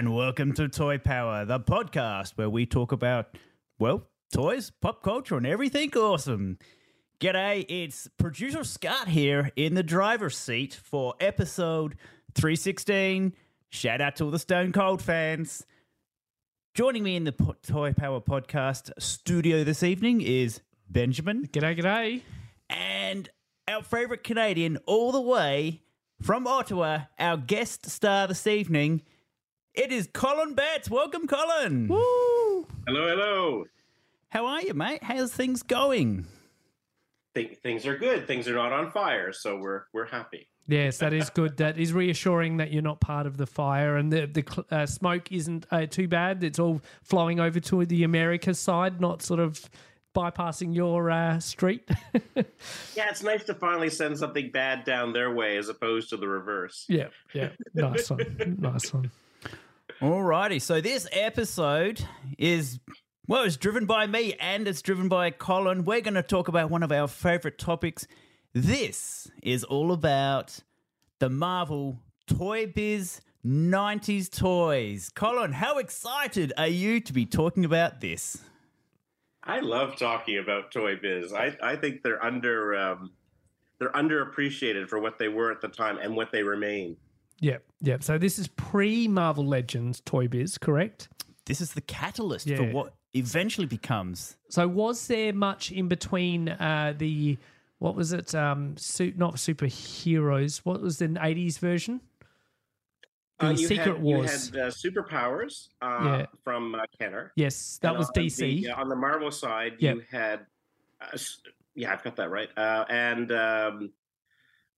And welcome to Toy Power, the podcast where we talk about, well, toys, pop culture, and everything awesome. G'day, it's producer Scot here in the driver's seat for episode 316. Shout out to all the Stone Cold fans. Joining me in the po- Toy Power podcast studio this evening is Benjamin G'day, g'day. and our favorite Canadian all the way from Ottawa, our guest star this evening. It is Colin Betts. Welcome, Colin. Woo! Hello, hello. How are you, mate? How's things going? Th- things are good. Things are not on fire, so we're we're happy. Yes, that is good. That is reassuring that you're not part of the fire and the the uh, smoke isn't uh, too bad. It's all flowing over to the America side, not sort of bypassing your uh, street. Yeah, it's nice to finally send something bad down their way as opposed to the reverse. yeah, yeah. Nice one. Nice one. Alrighty, so this episode is well, it's driven by me and it's driven by Colin. We're going to talk about one of our favorite topics. This is all about the Marvel Toy Biz 90s toys. Colin, how excited are you to be talking about this? I love talking about Toy Biz. I, I think they're under um, they're underappreciated for what they were at the time and what they remain. Yep, yep. So this is pre Marvel Legends Toy Biz, correct? This is the catalyst for what eventually becomes. So was there much in between uh, the what was it? Um, su- not superheroes. What was the '80s version? The Uh, you Secret had, Wars. You had uh, superpowers uh, Yeah. from uh, Kenner. Yes, that And was on DC. The, on the Marvel side, Yep. you had, uh, yeah, I've got that right. Uh, and um,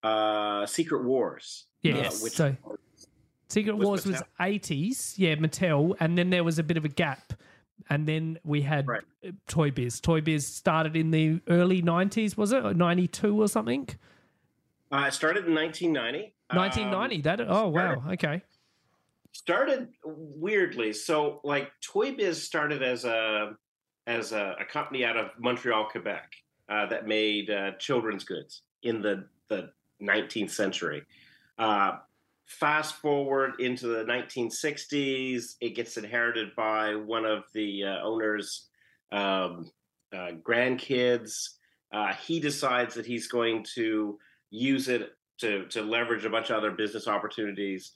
uh, Secret Wars. Yes, uh, which so- Secret was Wars was 80s, yeah, Mattel, and then there was a bit of a gap. And then we had Right. uh, Toy Biz. Toy Biz started in the early 90s, was it? 92 or something? uh, it started in 1990. 1990. Um, that Oh, wow. Okay. started weirdly. So, like, Toy Biz started as a as a, a company out of Montreal, Quebec, uh, that made uh, children's goods in the the 19th century. Uh, fast forward into the 1960s, it gets inherited by one of the uh, owners' um, uh, grandkids. Uh, he decides that he's going to use it to to leverage a bunch of other business opportunities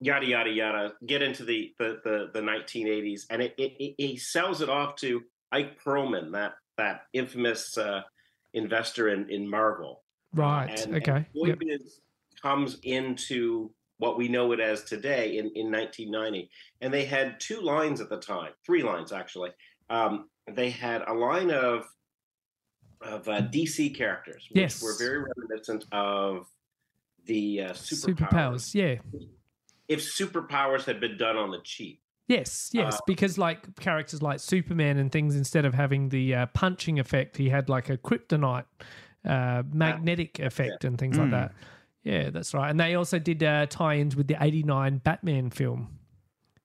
yada yada yada get into the the the, the 1980s and it, it, it he sells it off to ike perlman that that infamous uh, investor in in marvel Right. and, okay. and Yep. Biz comes into what we know it as today in, in 1990 and they had two lines at the time three lines actually um, they had a line of of uh, dc characters which Yes. were very reminiscent of the uh, superpowers. Superpowers. Yeah. if superpowers had been done on the cheap Yes, yes, Uh, because like characters like Superman and things, instead of having the uh, punching effect, he had like a kryptonite uh, magnetic effect and things like Mm. that. Yeah, that's right. And they also did uh, tie-ins with the '89 Batman film.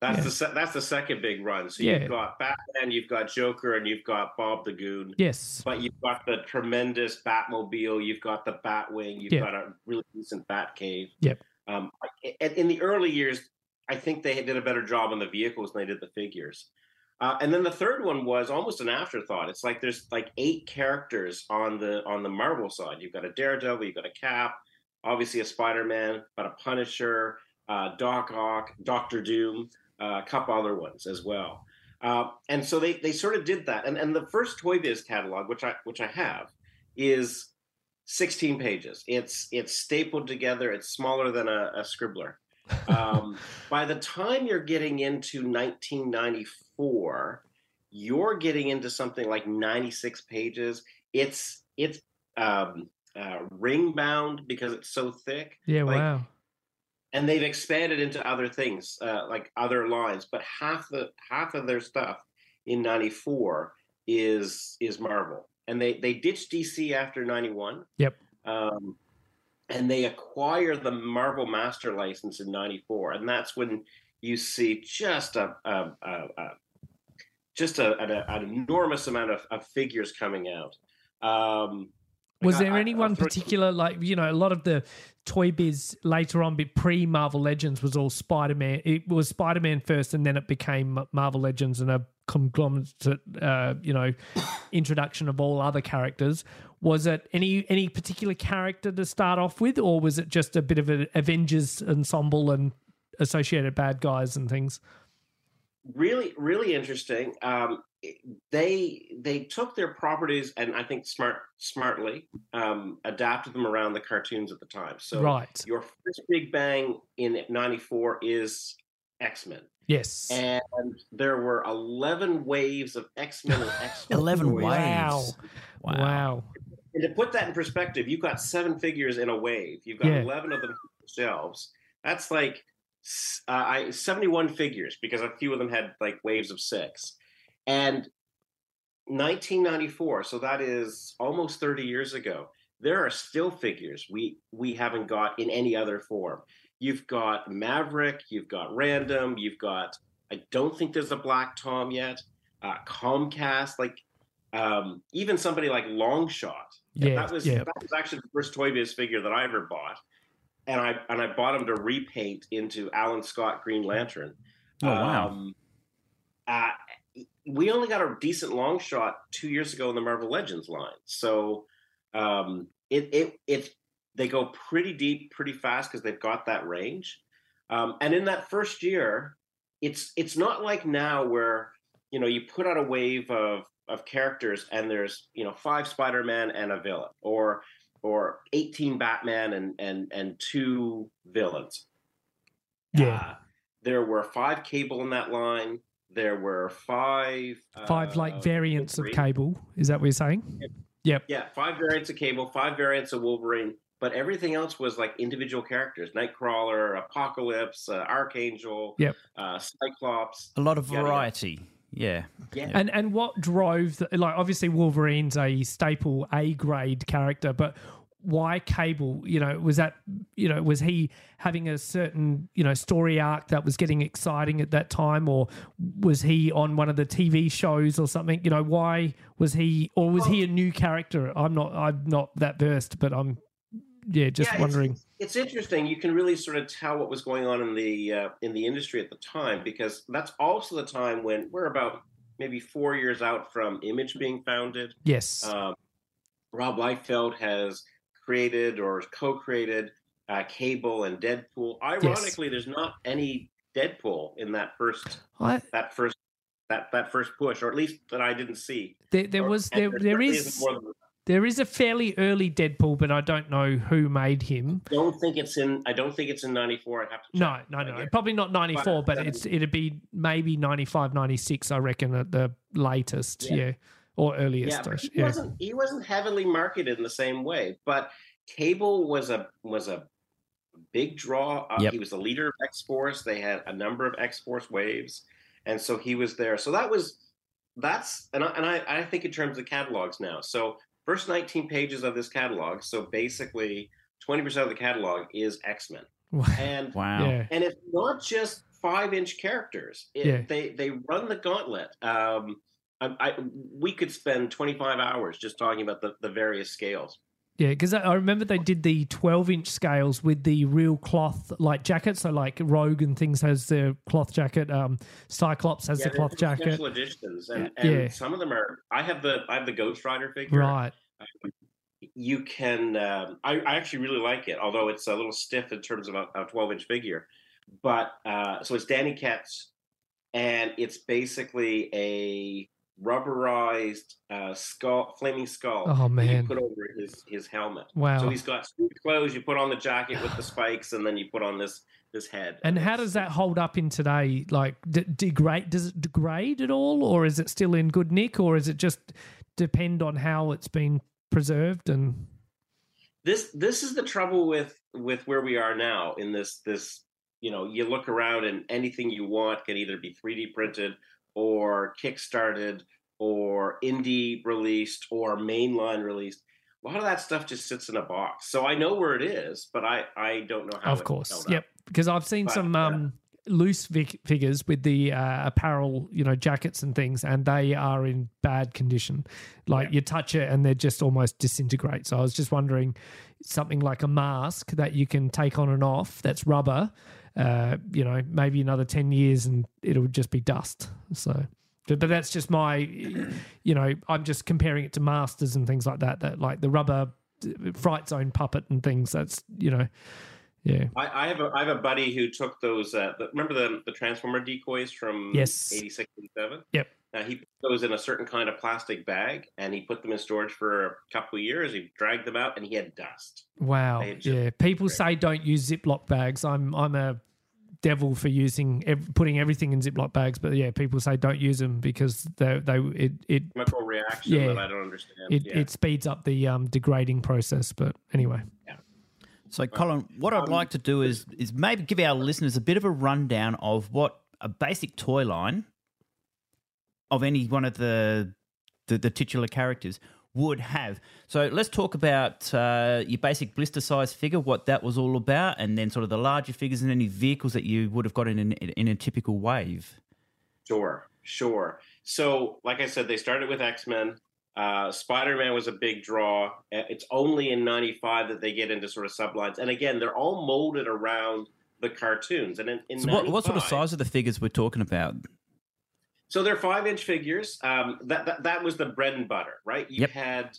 That's Yeah. the se- that's the second big run. So Yeah. you've got Batman, you've got Joker, and you've got Bob the Goon. Yes, But you've got the tremendous Batmobile, you've got the Batwing, you've Yeah. got a really decent Batcave. Yep. Um, and in the early years, I think they did a better job on the vehicles than they did the figures. Uh, and then the third one was almost an afterthought. It's like there's like eight characters on the on the Marvel side. You've got a Daredevil, you've got a Cap, obviously a Spider-Man, but a Punisher, uh, Doc Ock, Doctor Doom, uh, a couple other ones as well. Uh, and so they they sort of did that. And and the first Toy Biz catalog, which I which I have, is 16 pages. It's it's stapled together. It's smaller than a, a scribbler. Um, by the time you're getting into 1994, you're getting into something like 96 pages. It's it's um, uh, ring bound because it's so thick. Yeah, Like, wow. and they've expanded into other things uh, like other lines but half the half of their stuff in 94 is is marvel and they they ditched dc after 91 Yep. um, and they acquire the marvel master license in 94 and that's when you see just a, a, a, a just a, an, an enormous amount of, of figures coming out um, Was I- there I- anyone throw- particular, like, you know, a lot of the Toy Biz later on, but pre Marvel Legends was all Spider Man. It was Spider Man first, and then it became Marvel Legends and a conglomerate, uh, you know, introduction of all other characters. Was it any any particular character to start off with, or was it just a bit of an Avengers ensemble and associated bad guys and things? Really really interesting um, they they took their properties and i think smart smartly um, adapted them around the cartoons at the time so right. your first big bang in 94 is x-men Yes. and there were 11 waves of x-men and x-men 11 waves. Wow. Wow. wow. and to put that in perspective you've got seven figures in a wave you've got Yeah. 11 of them on shelves that's like s- uh, I, 71 figures because a few of them had like waves of six and 1994 so that is almost 30 years ago there are still figures we we haven't got in any other form you've got maverick you've got random you've got i don't think there's a black tom yet uh, comcast like um, even somebody like longshot Yeah. that was yeah. that was actually the first Toy Biz figure that I ever bought, and I and I bought him to repaint into Alan Scott Green Lantern. Oh, wow. Um, uh, we only got a decent long shot two years ago in the Marvel Legends line, so um, it it it they go pretty deep, pretty fast because they've got that range. Um, and in that first year, it's it's not like now where you know you put out a wave of of characters and there's you know five Spider-Man and a villain, or or 18 Batman and and and two villains. Yeah. Uh, there were five Cable in that line. There were five Five uh, like variants of cable. Is that what you're saying? Yep. Yeah, five variants of Cable, five variants of Wolverine, but everything else was like individual characters: Nightcrawler, Apocalypse, uh, Archangel, Yep. uh, Cyclops. A lot of Yada, yada. Variety. Yeah. Yeah, And and what drove the, like obviously Wolverine's a staple A grade character, but why Cable? You know, was that you know was he having a certain you know story arc that was getting exciting at that time, or was he on one of the TV shows or something? You know, why was he or was he a new character? I'm not I'm not that versed, but I'm yeah just Yeah, wondering. it's interesting. You can really sort of tell what was going on in the uh, in the industry at the time because that's also the time when we're about maybe four years out from Image being founded. Yes. Um, Rob Liefeld has created or co-created uh, Cable and Deadpool. Ironically, there's not any Deadpool in that first that first that that first push, or at least that I didn't see. there, there Or- was there there certainly more than- there is a fairly early Deadpool, but I don't know who made him. I don't think it's in. I don't think it's in '94. I'd have to. No, check. no, no. Yeah. Probably not 94, but But- it's it'd be maybe 95, 96, I reckon, at the latest. Yeah. Yeah. Or earliest. Yeah, I but sh- he yeah. wasn't. He wasn't heavily marketed in the same way. But Cable was a was a big draw. Uh, Yep. He was the leader of X Force. They had a number of X Force waves, and so he was there. So that was that's and I, and I, I think in terms of catalogs now. So first 19 pages of this catalog. So basically, 20 percent of the catalog is X Men, and Wow. Yeah. and it's not just five inch characters. It, Yeah. They they run the gauntlet. Um, I, I we could spend 25 hours just talking about the, the various scales. Yeah, because I remember they did the 12 inch scales with the real cloth like jackets. So, like Rogue and things has the cloth jacket. Um, Cyclops has the cloth jacket. Special editions, and, Yeah. some of them are. I have the I have the Ghost Rider figure. Right. You can. Um, I, I actually really like it, although it's a little stiff in terms of a, a 12 inch figure. But uh, so it's Danny Ketch, and it's basically a rubberized uh, skull, flaming skull. Oh, that you man. put over his his helmet. Wow. So he's got clothes. You put on the jacket with the spikes, and then you put on this this head. and how does that hold up in today? Like, d- degrade? Does it degrade at all, or is it still in good nick, or is it just depend on how it's been preserved? And this this is the trouble with with where we are now in this this you know you look around and anything you want can either be 3D printed or kickstarted or indie released or mainline released. A lot of that stuff just sits in a box. So I know where it is, but I I don't know how. of course, held up. yep. Because I've seen But, some uh, um, loose fig- figures with the uh, apparel, you know, jackets and things, and they are in bad condition. Like you touch it and they just almost disintegrate. So I was just wondering, something like a mask that you can take on and off that's rubber. Uh, you know, maybe another ten years and it'll just be dust. So. But, but that's just my, you know, I'm just comparing it to masters and things like that. That like the rubber uh, fright zone puppet and things. That's you know, yeah. I, I have a I have a buddy who took those. Uh, the, remember the the transformer decoys from Yes. 86, 87? Yep. Uh, he put those in a certain kind of plastic bag, and he put them in storage for a couple of years. He dragged them out, and he had dust. Wow. Just- Yeah. People say don't use Ziploc bags. I'm I'm a devil for using ev- putting everything in Ziploc bags, but yeah, people say don't use them because they they it it Chemical reaction Yeah. that I don't understand. it, yeah. it speeds up the um, degrading process. But anyway, So, Colin, what I'd like to do is is maybe give our listeners a bit of a rundown of what a basic toy line of any one of the the, the titular characters would have. So let's talk about uh, your basic blister size figure, what that was all about, and then sort of the larger figures and any vehicles that you would have got in an, in a typical wave. Sure, sure. So, like I said, they started with X Men. Uh, Spider Man was a big draw. Uh, It's only in '95 that they get into sort of sublines, and again, they're all molded around the cartoons. And in, in So what, what sort of size of the figures we're talking about? So they're five inch figures. Um, that, that that was the bread and butter, right? You Yep. had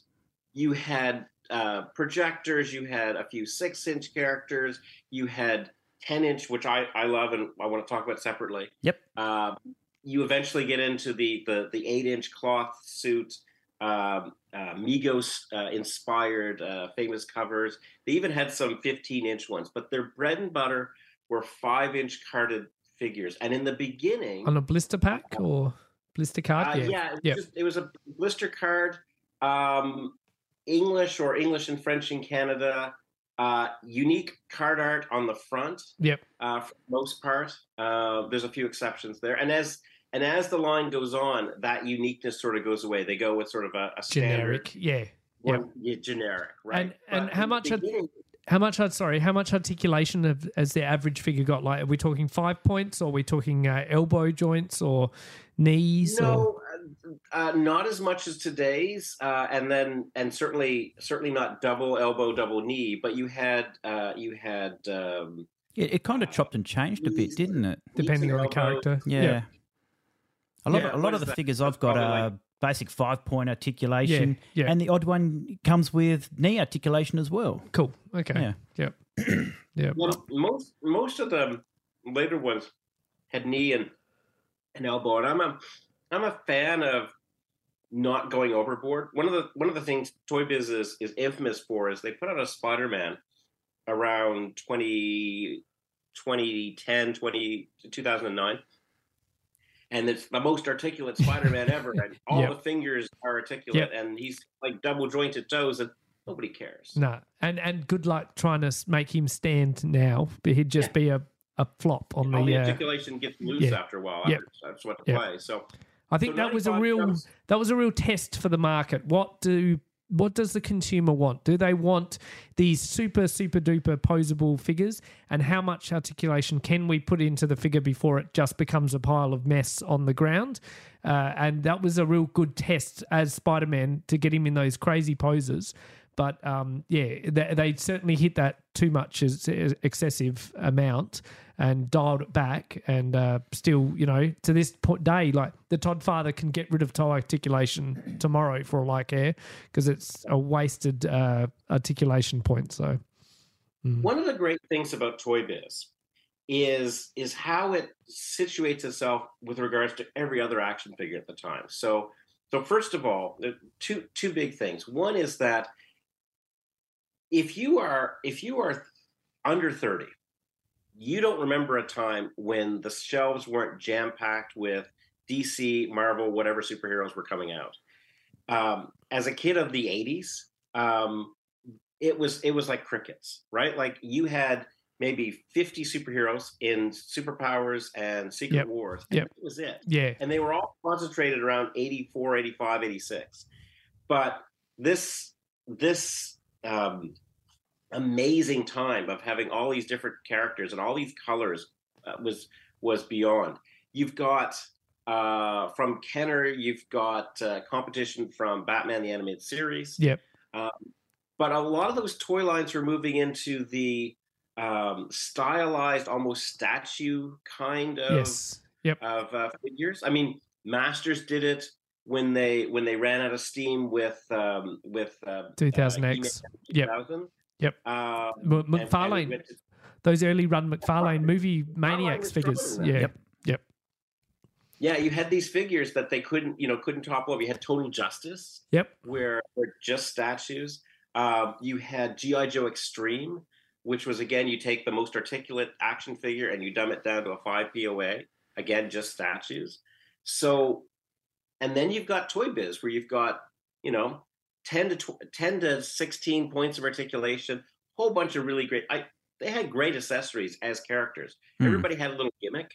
you had uh, projectors. You had a few six inch characters. You had ten inch, which I I love and I want to talk about separately. Yep. Um, you eventually get into the the the eight inch cloth suit. Um, uh, Mego uh, inspired uh, famous covers. They even had some 15 inch ones, but their bread and butter were five inch carded figures. And in the beginning, on a blister pack or blister card, uh, yeah, yeah, it was, Yep. just, it was a blister card, um, English or English and French in Canada. Uh, unique card art on the front. Yep. Uh, for the most part, uh, there's a few exceptions there, and as and as the line goes on, that uniqueness sort of goes away. They go with sort of a, a standard, generic, yeah. one, yeah, generic, right? And- and how much are- How much? Sorry, how much articulation of, has the average figure got? Like, are we talking five points, or are we talking uh, elbow joints, or knees? No, uh, uh, not as much as today's, uh, and then and certainly certainly not double elbow, double knee. But you had uh, you had um, It, it kind of chopped and changed a bit, didn't it? depending on the knees and elbows. character. Yeah. A lot, Yeah, of, a lot of the that? figures I've got probably are like- basic five point articulation, Yeah, yeah. and the odd one comes with knee articulation as well. Cool. Okay. Yeah. Yep. yep. Well, most most of the later ones had knee and an elbow, and I'm a I'm a fan of not going overboard. One of the one of the things Toy Biz is, is infamous for is they put out a Spider-Man around 20, 2010, 20, 2009. And it's the most articulate Spider-Man ever, and all Yep. the fingers are articulate, and he's like double jointed toes, and nobody cares. No, and and good luck trying to make him stand now. But he'd just Yeah. be a, a flop on all the. the Uh, articulation gets loose yeah. after a while. Yep. Just want to Yep. play. So I think so that was a real comes- that was a real test for the market. What do what does the consumer want? Do they want these super super duper posable figures? And how much articulation can we put into the figure before it just becomes a pile of mess on the ground? Uh, and that was a real good test as Spider Man to get him in those crazy poses. But um, yeah, they, they certainly hit that too much as, as excessive amount and dialed it back. And uh, still, you know, to this day, like the Todd father can get rid of toe articulation tomorrow for all I care because it's a wasted uh, articulation point. So one of the great things about Toy Biz is is how it situates itself with regards to every other action figure at the time. So so first of all, two two big things. One is that if you are if you are under 30, you don't remember a time when the shelves weren't jam packed with DC, Marvel, whatever superheroes were coming out. Um, as a kid of the 80s, um, it was it was like crickets, right? Like you had maybe 50 superheroes in superpowers and secret Yep. wars. Yep. That was it. Yeah. And they were all concentrated around 84, 85, 86. But this this um, amazing time of having all these different characters and all these colors uh, was was beyond. You've got uh, from Kenner, you've got uh, competition from Batman the animated series. Yep. Um, but a lot of those toy lines were moving into the um, stylized, almost statue kind of Yes. Yep. of uh, figures. I mean, Masters did it when they when they ran out of steam with um, with uh, 2000X. Uh, Yep. 2000. Yep. Um, M- and- and McFarlane, to- those early run McFarlane movie maniacs figures. Yeah. with Yep. yeah, you had these figures that they couldn't, you know, couldn't topple over. You had Total Justice, Yep. where they're just statues. Um, you had GI Joe Extreme, which was again, you take the most articulate action figure and you dumb it down to a five POA. Again, just statues. So, and then you've got Toy Biz, where you've got, you know, ten to tw- ten to sixteen points of articulation, whole bunch of really great. I they had great accessories as characters. Hmm. Everybody had a little gimmick.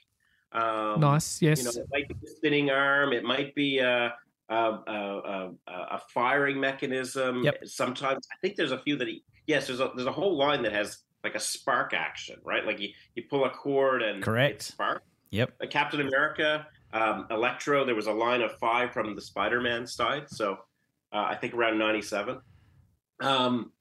Um, Nice. Yes. you know, it might be a spinning arm. It might be a a, a, a, a firing mechanism. Yep. Sometimes I think there's a few that he, yes, there's a there's a whole line that has like a spark action, right? Like you, you pull a cord and Correct. spark. Yep. Uh, Captain America, um, Electro. There was a line of five from the Spider-Man side. So uh, I think around '97. Um,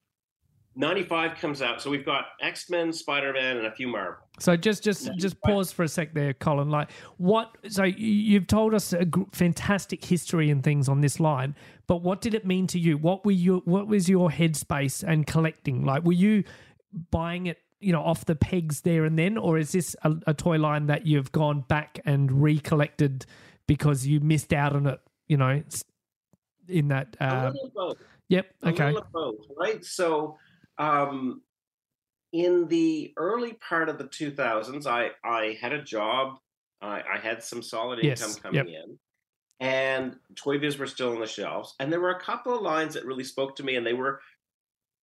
95 comes out. So we've got X-Men, Spider-Man, and a few Marvel. So just just just pause for a sec there, Colin. Like what? So you've told us a fantastic history and things on this line, but what did it mean to you? What were you? What was your headspace and collecting? Like, were you buying it, you know, off the pegs there and then, or is this a, a toy line that you've gone back and recollected because you missed out on it? You know, in that. Uh, yep. Okay. both, right? So, um, in the early part of the 2000s, I I had a job. I, I had some solid Yes, income coming in, and Toy Biz were still on the shelves. And there were a couple of lines that really spoke to me, and they were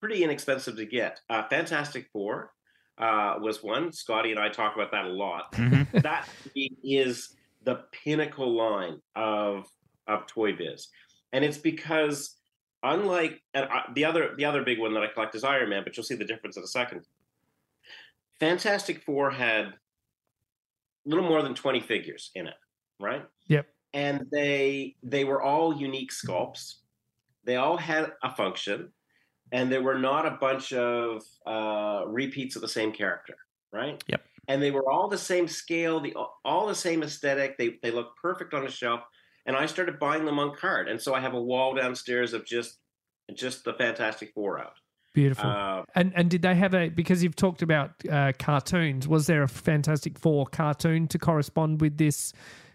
pretty inexpensive to get. Uh, Fantastic Four uh, was one. Scotty and I talk about that a lot. Mhm. that is the pinnacle line of of Toy Biz, and it's because unlike and I, the other the other big one that I collect is Iron Man, but you'll see the difference in a second. Fantastic Four had a little more than twenty figures in it, right? Yep. And they they were all unique sculpts. They all had a function, and there were not a bunch of uh, repeats of the same character, right? Yep. And they were all the same scale, the all the same aesthetic. They they look perfect on a shelf. And I started buying them on card, and so I have a wall downstairs of just just the Fantastic Four out. Beautiful. Uh, And and did they have a because you've talked about uh, cartoons? Was there a Fantastic Four cartoon to correspond with this?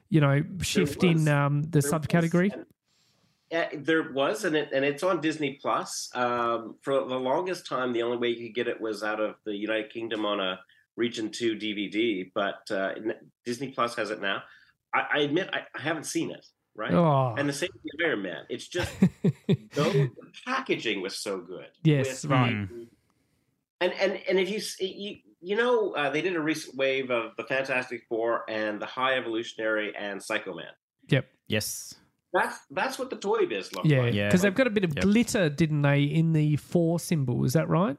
You know, shift in um, the subcategory. was- there was, and it and it's on Disney Plus. Um, for the longest time, the only way you could get it was out of the United Kingdom on a Region Two DVD. But uh, Disney Plus has it now. I, I admit I, I haven't seen it. Right. Oh, And the same with Iron Man. It's just the packaging was so good. Yes, with, right. um, And and and if you s- you you know uh, they did a recent wave of the Fantastic Four and the High Evolutionary and Psycho Man. Yep. Yes. That's that's what the toy biz looked yeah, like. Yeah. because they've got a bit of Yep. glitter, didn't they, in the four symbol? Is that right?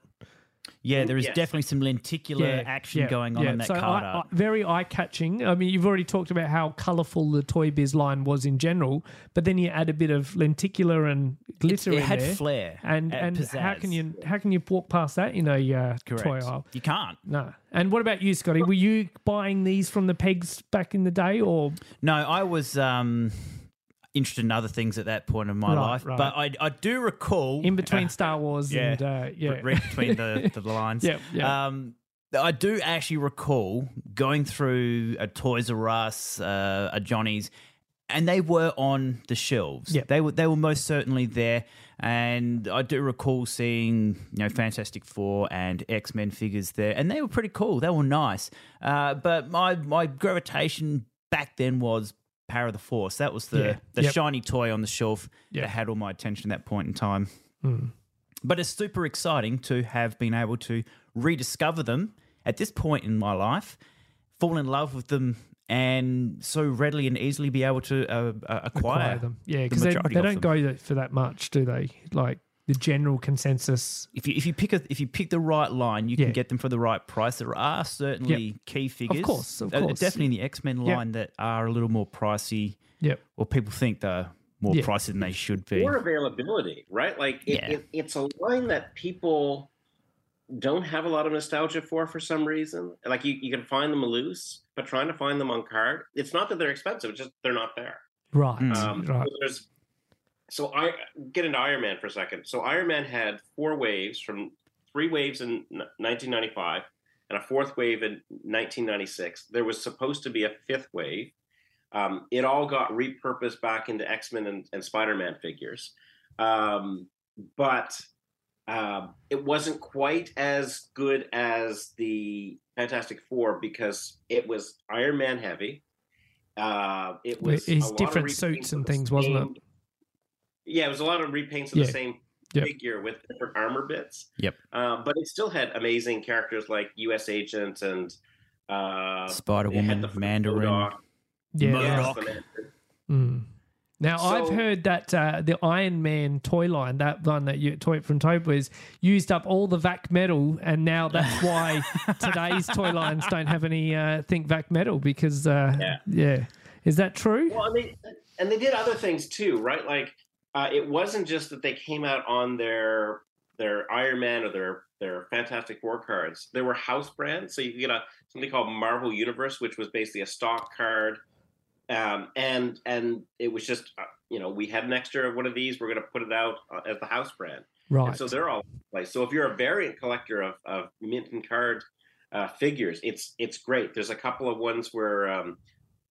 Yeah, there is Yes. definitely some lenticular action going on in that so card I- I- very eye catching. I mean, you've already talked about how colourful the Toy Biz line was in general, but then you add a bit of lenticular and glitter it in had there. flair and and how can you how can you walk past that in a uh, toy aisle? You can't. No. And what about you, Scotty? Were you buying these from the pegs back in the day, or No, I was um, interested in other things at that point in my Right, life, right. but I, I do recall in between Star Wars yeah. and uh, yeah, read between the, the lines. Yep, yep. Um, I do actually recall going through a Toys R Us, uh, a Johnny's, and they were on the shelves. Yep. They were they were most certainly there. And I do recall seeing, you know, Fantastic Four and X Men figures there, and they were pretty cool. They were nice. Uh, but my my gravitation back then was Power of the Force. That was the Yeah. the Yep. shiny toy on the shelf Yep. that had all my attention at that point in time. Mm. But it's super exciting to have been able to rediscover them at this point in my life, fall in love with them, and so readily and easily be able to uh, uh, acquire, acquire them. Yeah, because they, they don't them. go for that much, do they? Like the general consensus. If you if you pick a if you pick the right line, you Yeah. can get them for the right price. There are certainly key figures, of course, of uh, course. definitely in the X Men Yeah. line that are a little more pricey, Yep. or people think they're more Yeah. pricey than they should be. Or availability, right? Like it, Yeah. it, it's a line that people don't have a lot of nostalgia for for some reason. Like you, you can find them loose, but trying to find them on card, it's not that they're expensive; it's just they're not there. Right. Mm. Um, right. so there's so I get into Iron Man for a second. So Iron Man had four waves from three waves in 1995 and a fourth wave in 1996. There was supposed to be a fifth wave. Um, it all got repurposed back into X Men and, and Spider Man figures, um, but um, it wasn't quite as good as the Fantastic Four because it was Iron Man heavy. Uh, it was lot different suits and things, wasn't it? Same- Yeah, it was a lot of repaints of Yeah. the same Yep. figure with different armor bits. Yep. Um, but it still had amazing characters like U.S. Agent and uh, Spider Woman, the first Mandarin. Modok. Yeah. Mo- Yes, Modok. the Mm. Now I've heard that uh, the Iron Man toy line, that one that you toy from Topaz, used up all the VAC metal, and now that's why today's toy lines don't have any uh, think VAC metal because uh, Yeah. yeah, is that true? Well, and they, and they did other things too, right? Like uh, it wasn't just that they came out on their their Iron Man or their their Fantastic Four cards. There were house brands, so you could get a something called Marvel Universe, which was basically a stock card, um, and and it was just uh, you know we had an extra of one of these. We're going to put it out uh, as the house brand. Right. And so they're all place. So if you're a variant collector of, of mint and card uh, figures, it's it's great. There's a couple of ones where um,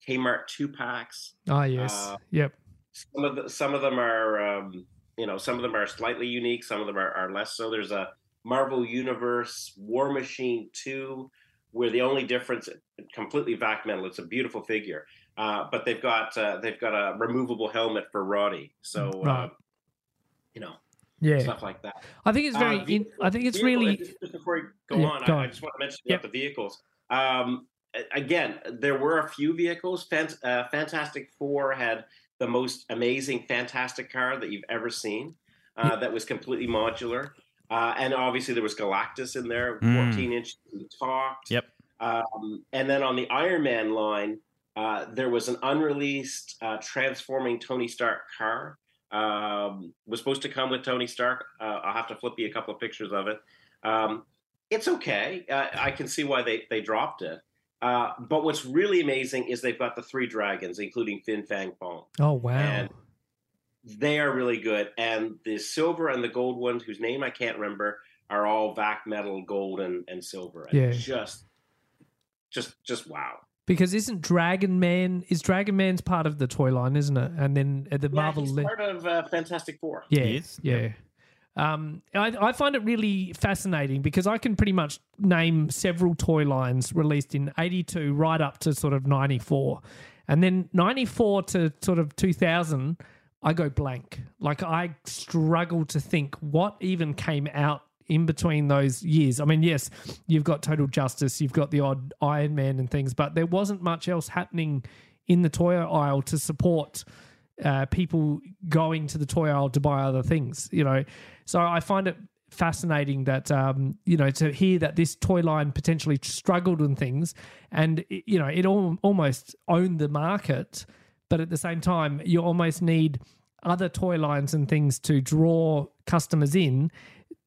Kmart two packs. Ah, yes. uh, yep. Some of the, some of them are um, you know some of them are slightly unique. Some of them are, are less so. There's a Marvel Universe War Machine two, where the only difference completely vac metal. It's a beautiful figure, uh, but they've got uh, they've got a removable helmet for Rhodey. So uh, you know Yeah. stuff like that. I think it's very. Uh, in, I think it's vehicle- really. just, just before you go Yeah, on, go I, I just want to mention Yep. about the vehicles. Um, again, there were a few vehicles. Fant- uh, Fantastic Four had the most amazing Fantastic car that you've ever seen. Uh, that was completely modular, uh, and obviously there was Galactus in there, Mm. 14 inch talked. Yep. Um, and then on the Iron Man line, uh, there was an unreleased uh, transforming Tony Stark car. Um, was supposed to come with Tony Stark. Uh, I'll have to flip you a couple of pictures of it. Um, it's okay. Uh, I can see why they, they dropped it. Uh, but what's really amazing is they've got the three dragons, including Fin Fang Foom. Oh wow. And they are really good. And the silver and the gold ones, whose name I can't remember, are all vac metal, gold and, and silver. And Yeah. just, just, just wow. because isn't Dragon Man is Dragon Man's part of the toy line, isn't it? And then uh, the Yeah, Marvel. he's li- part of uh, Fantastic Four. Yeah, He is? yeah. Um, I, I find it really fascinating because I can pretty much name several toy lines released in '82 right up to sort of '94, and then '94 to sort of 2000, I go blank. Like I struggle to think what even came out in between those years. I mean, yes, you've got Total Justice, you've got the odd Iron Man and things, but there wasn't much else happening in the toy aisle to support uh, people going to the toy aisle to buy other things, you know. So I find it fascinating that um, you know to hear that this toy line potentially struggled and things, and you know it al- almost owned the market, but at the same time you almost need other toy lines and things to draw customers in,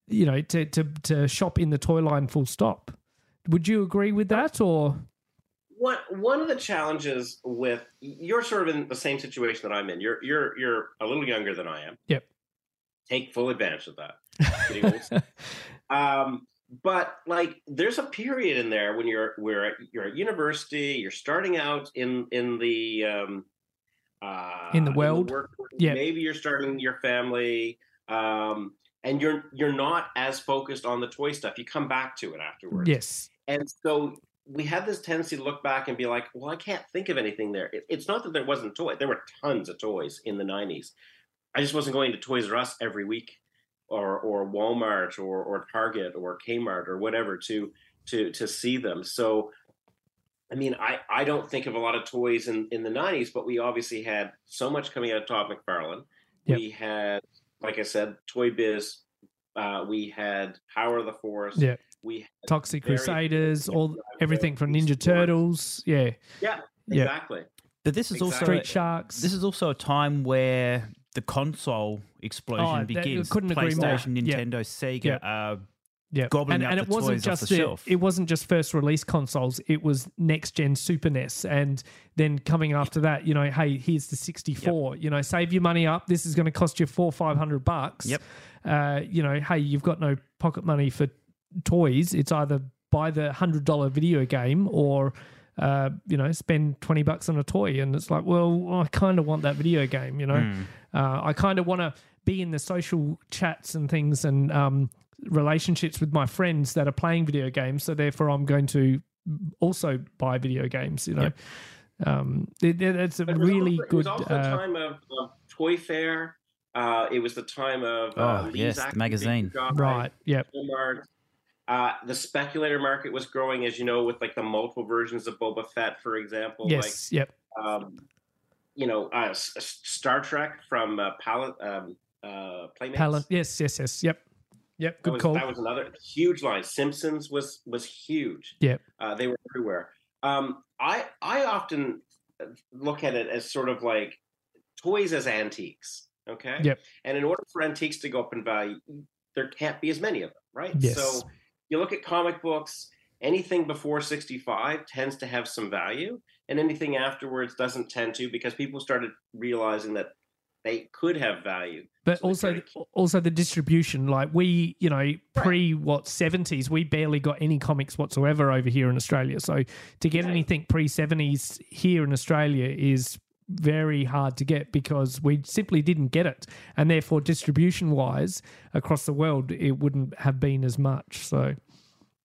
you know, to to to shop in the toy line full stop. Would you agree with that, or One one of the challenges with you're sort of in the same situation that I'm in. You're you're you're a little younger than I am. Yep. Take full advantage of that. Um, but like, there's a period in there when you're where at- you're at university, you're starting out in in the um, uh, In the world? Yeah. Maybe you're starting your family, um, and you're you're not as focused on the toy stuff. You come back to it afterwards. yes, And so we had this tendency to look back and be like, well, I can't think of anything there. It, it's not that there wasn't toy. There were tons of toys in the 90s. I just wasn't going to Toys R Us every week. or or Walmart or or Target or Kmart or whatever to to to see them. So I mean, I, I don't think of a lot of toys in, in the 90s, but we obviously had so much coming out of Todd McFarlane. Yep. We had, like I said, Toy Biz. Uh, we had Power of the Force. Yeah. We had, Toxic Crusaders, all everything from Ninja Turtles. Yeah. yeah, Yeah. exactly. But this is Exactly. also Street Sharks. this is also a time where the console explosion Oh, begins. couldn't agree more. PlayStation, Yeah. Nintendo, Sega. Yeah. Uh, yeah. gobbling and, and the it wasn't just the shelf. it wasn't just first release consoles. It was next gen Super NES, and then coming after that, you know, hey, here's the 64. You know, save your money up. This is going to cost you four five hundred bucks. Yep. Uh, you know, hey, you've got no pocket money for toys. It's either buy the hundred dollar video game or. Uh, you know, spend twenty bucks on a toy, and it's like, well, I kind of want that video game. You know, Hmm. uh, I kind of want to be in the social chats and things and um, relationships with my friends that are playing video games. So therefore, I'm going to also buy video games. You know, um, it, it- it's a But it was really also, It good. was also the Uh, time of, of Toy Fair. Uh, it was the time of uh, Oh, Lee's yes, the magazine. Figure right. Yep. Walmart. Uh, the speculator market was growing, as you know, with like the multiple versions of Boba Fett, for example. Yes. yep. Like, um, you know, uh, S- Star Trek from uh, Pal- um, uh, Playmates. Pal- yes. Yes. Yes. Yep. Yep. That Good was, call. That was another huge line. Simpsons was was huge. Yep. Uh, they were everywhere. Um, I I often look at it as sort of like toys as antiques. Okay. Yep. And in order for antiques to go up in value, there can't be as many of them, right? Yes. So you look at comic books. Anything before sixty five tends to have some value, and anything afterwards doesn't tend to because people started realizing that they could have value. but So also started also the distribution like we you know pre what 70s we barely got any comics whatsoever over here in australia so to get Right. anything pre 70s here in australia is very hard to get because we simply didn't get it. And therefore distribution wise across the world it wouldn't have been as much. So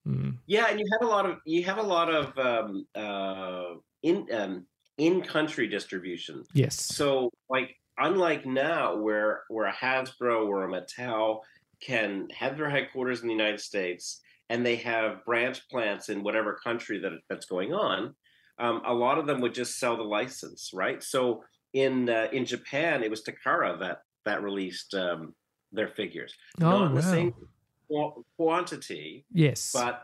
mm, Yeah, and you have a lot of you have a lot of um, uh, in um, in country distribution. yes. So like unlike now, where where a Hasbro or a Mattel can have their headquarters in the United States and they have branch plants in whatever country that that's going on, um, a lot of them would just sell the license, right? So in uh, in Japan, it was Takara that that released um, their figures, oh not wow the same quantity, yes but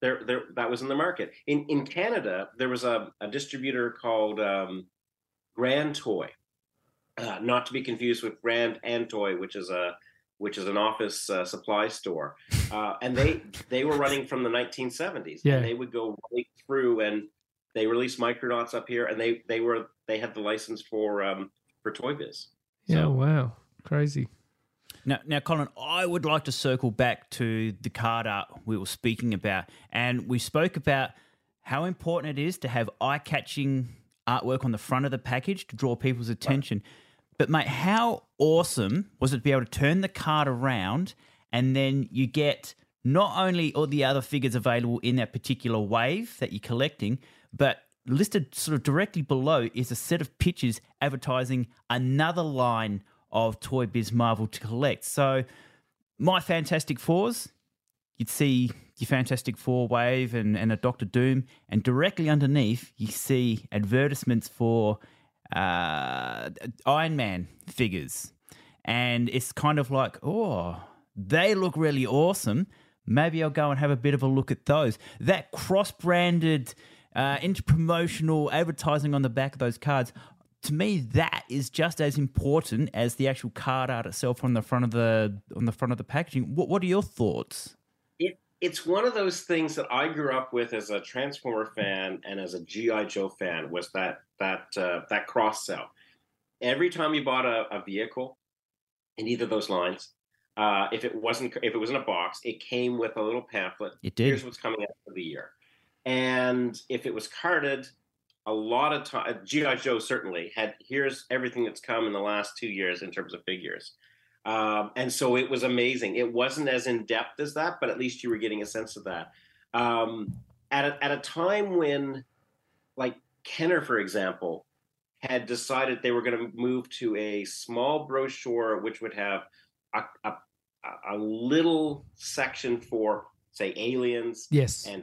there, there that was in the market. In in Canada, there was a, a distributor called um, Grand Toy, uh, not to be confused with Grand and Toy, which is a which is an office uh, supply store, uh, and they they were running from the 1970s, Yeah. and they would go right through and they released Micronauts up here, and they they were they had the license for um, for Toy Biz. yeah wow crazy Now, now, Colin, I would like to circle back to the card art we were speaking about, and we spoke about how important it is to have eye-catching artwork on the front of the package to draw people's attention. But mate, how awesome was it to be able to turn the card around and then you get not only all the other figures available in that particular wave that you're collecting, but listed sort of directly below is a set of pictures advertising another line of Toy Biz Marvel to collect. So, my Fantastic Fours, you'd see your Fantastic Four wave and, and a Doctor Doom, and directly underneath, you see advertisements for uh, Iron Man figures. And it's kind of like, oh, they look really awesome. Maybe I'll go and have a bit of a look at those. That cross branded, uh, interpromotional advertising on the back of those cards, to me, that is just as important as the actual card art itself on the front of the on the front of the packaging. What What are your thoughts? it it's one of those things that I grew up with as a Transformer fan and as a GI Joe fan was that that uh, that cross sell. Every time you bought a, a vehicle in either of those lines, uh, if it wasn't if it was in a box, it came with a little pamphlet. It did. Here's what's coming out for the year, and if it was carded, a lot of time GI Joe certainly had here's everything that's come in the last two years in terms of figures. Um, and so it was amazing. It wasn't as in depth as that, but at least you were getting a sense of that. Um, at a, at a time when, like Kenner, for example, had decided they were going to move to a small brochure which would have a, a, a, a little section for say aliens Yes. and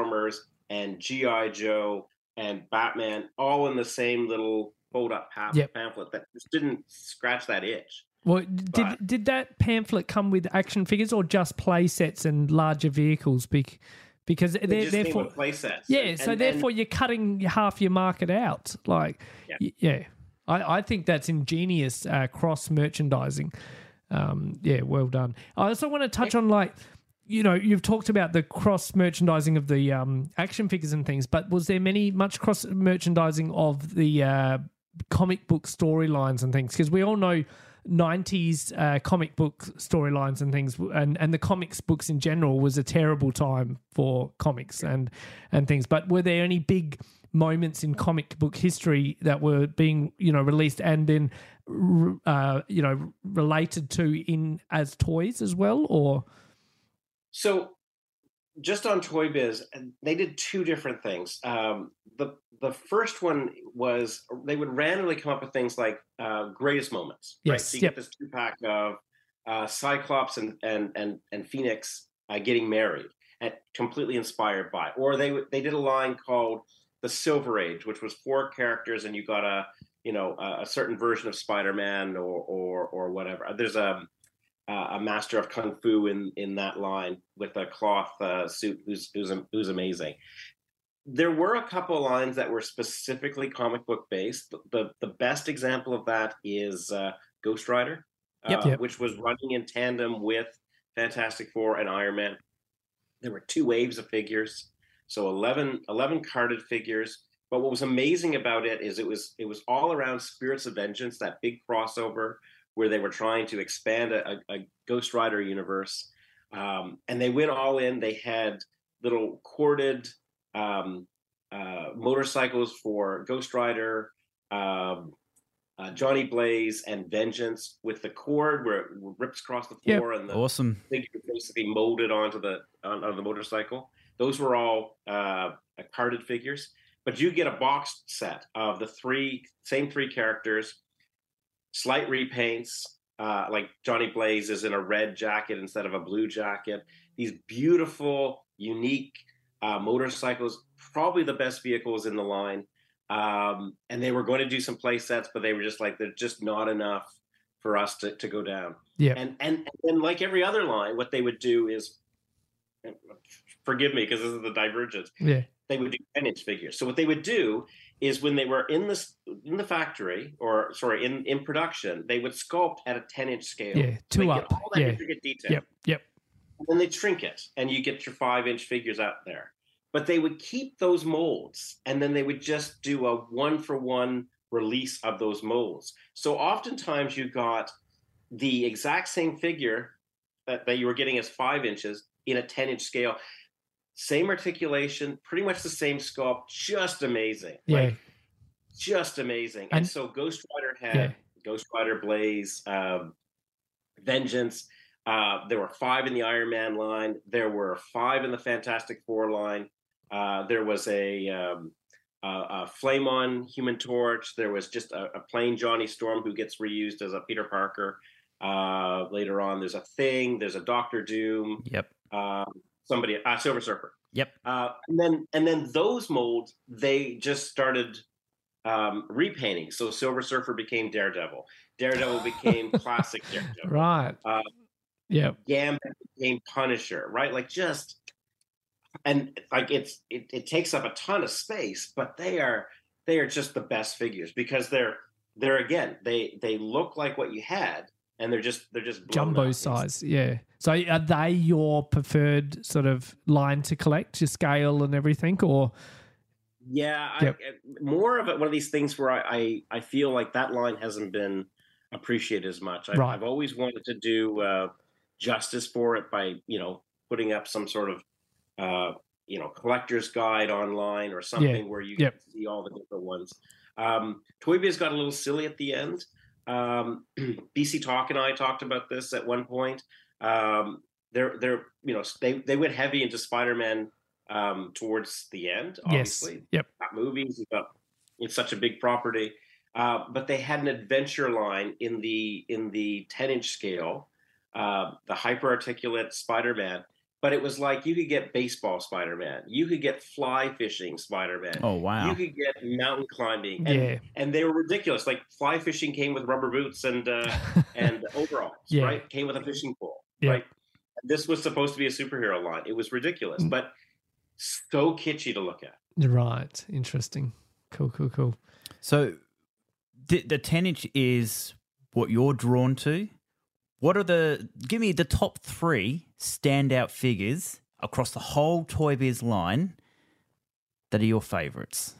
Transformers and GI Joe and Batman, all in the same little fold up Yep. pamphlet that just didn't scratch that itch. Well, did But- did that pamphlet come with action figures or just play sets and larger vehicles? Bec- because They they're, came therefore, play sets. yeah. And- so and- therefore, you're cutting half your market out. Like, Yeah. yeah. I, I think that's ingenious uh, cross merchandising. Um, yeah, well done. I also want to touch on like. You know, you've talked about the cross merchandising of the um, action figures and things, but was there many much cross merchandising of the uh, comic book storylines and things? Because we all know 90s uh, comic book storylines and things and, and the comics books in general was a terrible time for comics and and things. But were there any big moments in comic book history that were being you know released and then uh, you know related to in as toys as well or So, just on Toy Biz, they did two different things. Um, the the first one was they would randomly come up with things like uh, greatest moments. right? So you yep. get this two pack of uh, Cyclops and and and and Phoenix uh, getting married, and completely inspired by. Or they they did a line called the Silver Age, which was four characters, and you got a you know a, a certain version of Spider Man or or or whatever. There's a uh, a master of kung fu in in that line with a cloth uh, suit who's who's who's amazing. There were a couple lines that were specifically comic book based. The the, the best example of that is uh, Ghost Rider, Yep. uh, Yep. which was running in tandem with Fantastic Four and Iron Man. There were two waves of figures, so 11, 11 carded figures. But what was amazing about it is it was it was all around Spirits of Vengeance, that big crossover where they were trying to expand a, a, a Ghost Rider universe. Um, and they went all in. They had little corded um, uh, motorcycles for Ghost Rider, um, uh, Johnny Blaze, and Vengeance with the cord where it rips across the Yep. floor and the Awesome. figure basically molded onto the on, on the motorcycle. Those were all uh, carded figures, but you get a box set of the three same three characters, slight repaints. Uh, like Johnny Blaze is in a red jacket instead of a blue jacket. These beautiful, unique uh, motorcycles, probably the best vehicles in the line. Um, and they were going to do some play sets, but they were just like they're just not enough for us to, to go down. Yeah. And and and like every other line, what they would do is, forgive me because this is the divergence. yeah They would do ten inch figures. So what they would do is when they were in this in the factory or sorry in in production, they would sculpt at a ten inch scale. yeah they two get up all that yeah intricate detail. yep yep And then they shrink it, and you get your five inch figures out there. But they would keep those molds, and then they would just do a one for one release of those molds. So oftentimes you got the exact same figure that, that you were getting as five inches in a 10 inch scale. Same articulation, pretty much the same sculpt, just amazing. yeah Like, just amazing. And, And- so Ghost Rider had Yeah. Ghost Rider Blaze, um, Vengeance. Uh, there were five in the Iron Man line. There were five in the Fantastic Four line. Uh, there was a, um, a, a Flame on Human Torch. There was just a, a plain Johnny Storm who gets reused as a Peter Parker. Uh, later on, there's a Thing. There's a Doctor Doom. Yep. Um, somebody, uh, Silver Surfer. Yep. Uh, and then and then those molds they just started um, repainting. So Silver Surfer became Daredevil. Daredevil became classic Daredevil. right Uh, yeah Gambit became Punisher. Right, like just and like it's it, it takes up a ton of space, but they are they are just the best figures because they're they're again they they look like what you had and they're just they're just jumbo size yeah so are they your preferred sort of line to collect your scale and everything or Yeah, Yep. I, more of it, one of these things where I, I, I feel like that line hasn't been appreciated as much. I, Right. I've always wanted to do uh, justice for it by you know putting up some sort of uh, you know collector's guide online or something where you Yep. can see all the different ones. Um, Toy Biz got a little silly at the end. Um, BC Talk and I talked about this at one point. Um, they're they're you know they they went heavy into Spider Man um, towards the end. yes Obviously, yep got movies. You've it's such a big property, uh, but they had an adventure line in the in the ten inch scale uh, the hyper articulate Spider Man. But it was like you could get baseball Spider Man, you could get fly fishing Spider Man, Oh wow. you could get mountain climbing, and Yeah. and they were ridiculous. Like fly fishing came with rubber boots and uh, and overalls, Yeah. right? Came with a fishing pole, Yeah. right? This was supposed to be a superhero line. It was ridiculous, Mm. but so kitschy to look at. right. Interesting. Cool, cool, cool. So the, the 10 inch is what you're drawn to. What are the, give me the top three standout figures across the whole Toy Biz line that are your favorites?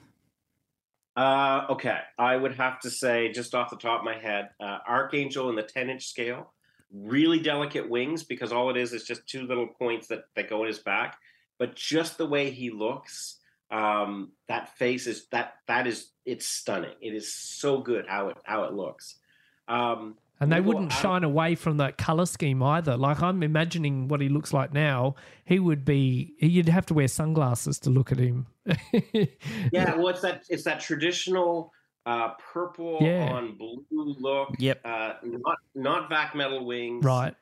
Uh, okay, I would have to say, just off the top of my head, uh, Archangel in the 10 inch scale, really delicate wings because all it is is just two little points that, that go in his back. But just the way he looks, um, that face is that that is it's stunning. It is so good how it how it looks. Um, And they wouldn't shine away from that color scheme either. Like I'm imagining what he looks like now. He would be. You'd have to wear sunglasses to look at him. yeah, well, it's that it's that traditional uh, purple Yeah. on blue look. Yep. Uh, not not vac metal wings. Right.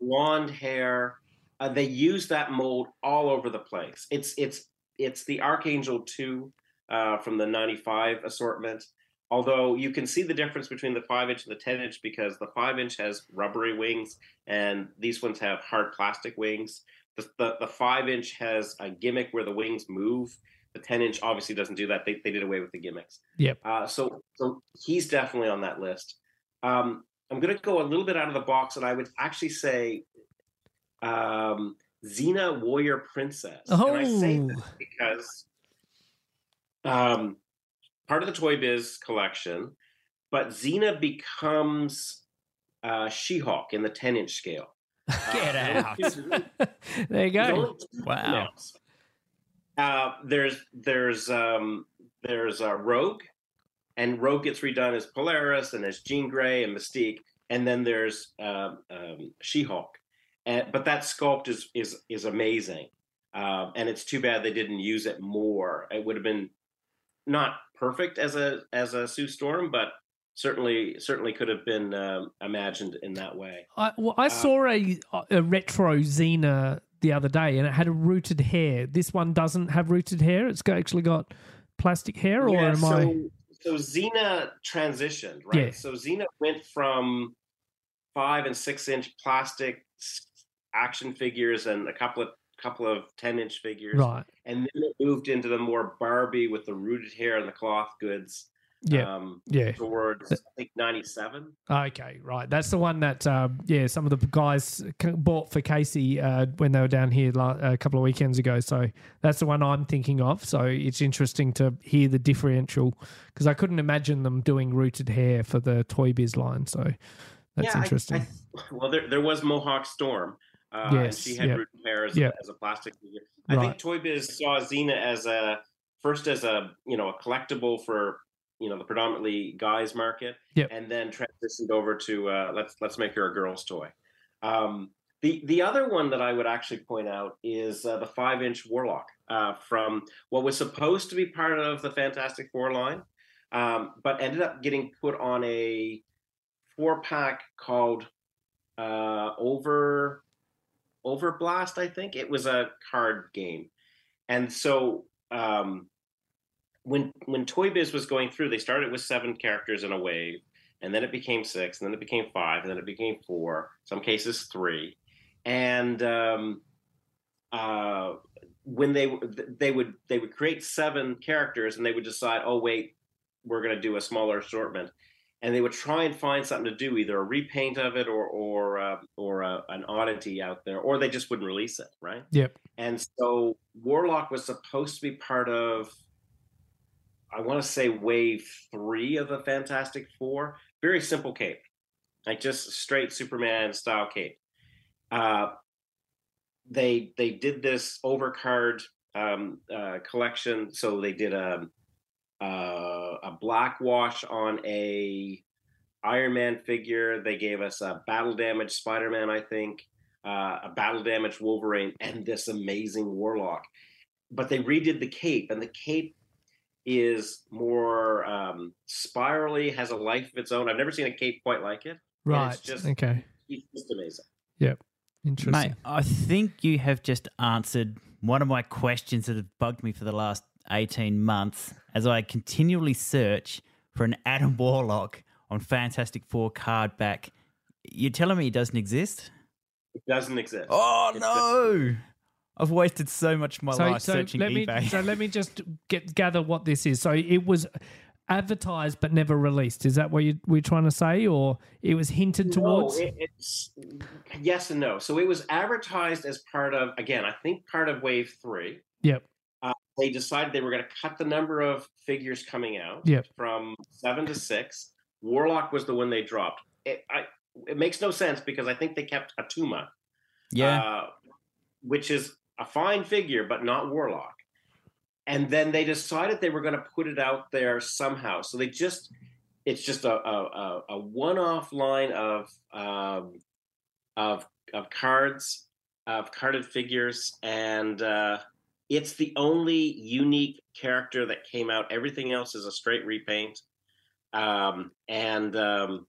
blonde hair. Uh, they use that mold all over the place. It's it's it's the Archangel two uh, from the '95 assortment. Although you can see the difference between the five inch and the ten inch because the five inch has rubbery wings and these ones have hard plastic wings. The, the, the five inch has a gimmick where the wings move. The ten inch obviously doesn't do that. They, they did away with the gimmicks. Yep. Uh, so so he's definitely on that list. Um, I'm going to go a little bit out of the box, and I would actually say um, Xena Warrior Princess. Oh. And I say this because um, part of the Toy Biz collection, but Xena becomes uh, She-Hulk in the 10-inch scale. Get Uh, out. there you go. Wow. Uh, there's there's um, there's uh, Rogue, and Rogue gets redone as Polaris and as Jean Grey and Mystique, and then there's um, um, She-Hulk, and but that sculpt is is is amazing, um, and it's too bad they didn't use it more. It would have been not perfect as a as a Sue Storm, but certainly certainly could have been um, imagined in that way. I, well, I saw a, a retro Xena the other day, and it had a rooted hair. This one doesn't have rooted hair. It's got, actually got plastic hair, or yeah, am so, I? So Xena transitioned, right? Yeah. So Xena went from five and six inch plastic action figures and a couple of couple of ten inch figures, Right. and then it moved into the more Barbie with the rooted hair and the cloth goods. Yeah. Um, yeah. towards I think ninety seven. Okay, right. That's the one that, uh, yeah, some of the guys bought for Casey uh, when they were down here a couple of weekends ago. So that's the one I'm thinking of. So it's interesting to hear the differential because I couldn't imagine them doing rooted hair for the Toy Biz line. So that's yeah, I- interesting. I, well, there there was Mohawk Storm. Uh, Yes, and she had yep. hair as, Yep. as a plastic figure. I Right. think Toy Biz saw Xena as a first as a you know a collectible for you know the predominantly guys market, Yep. and then transitioned over to uh, let's let's make her a girl's toy. Um, the the other one that I would actually point out is uh, the five inch Warlock uh, from what was supposed to be part of the Fantastic Four line, um, but ended up getting put on a four pack called uh, Over Overblast. I think it was a card game, and so um, when when Toy Biz was going through, they started with seven characters in a wave, and then it became six, and then it became five, and then it became four. Some cases three, and um, uh, when they they would they would create seven characters, and they would decide, oh wait, we're going to do a smaller assortment, and they would try and find something to do, either a repaint of it or or uh, or uh, an oddity out there, or they just wouldn't release it, right? Yep. And so Warlock was supposed to be part of, I want to say wave three of the Fantastic Four. Very simple cape, like just straight Superman style cape. Uh, they they did this overcard um, uh, collection, so they did a uh, a black wash on a Iron Man figure. They gave us a battle damage Spider Man, I think uh, a battle damage Wolverine, and this amazing Warlock. But they redid the cape, and the cape is more um, spirally, has a life of its own. I've never seen a cape quite like it. Right. just- okay. It's just amazing. Yep. Interesting. Mate, I think you have just answered one of my questions that have bugged me for the last 18 months as I continually search for an Adam Warlock on Fantastic Four card back. You're telling me he doesn't exist? It doesn't exist. Oh, It's no. I've wasted so much of my life searching let eBay. me so let me just get gather what this is. So it was advertised but never released. Is that what you, we're trying to say, or it was hinted towards? It, it's yes and no. So it was advertised as part of again, I think part of Wave Three. Yep. They decided they were going to cut the number of figures coming out Yep. from seven to six. Warlock was the one they dropped. It, I, it makes no sense because I think they kept Attuma, yeah. uh, which is a fine figure, but not Warlock. And then they decided they were going to put it out there somehow. So they just, it's just a, a, a, a one-off line of um, of of cards, of carded figures, and uh, it's the only unique character that came out. Everything else is a straight repaint, um, and um,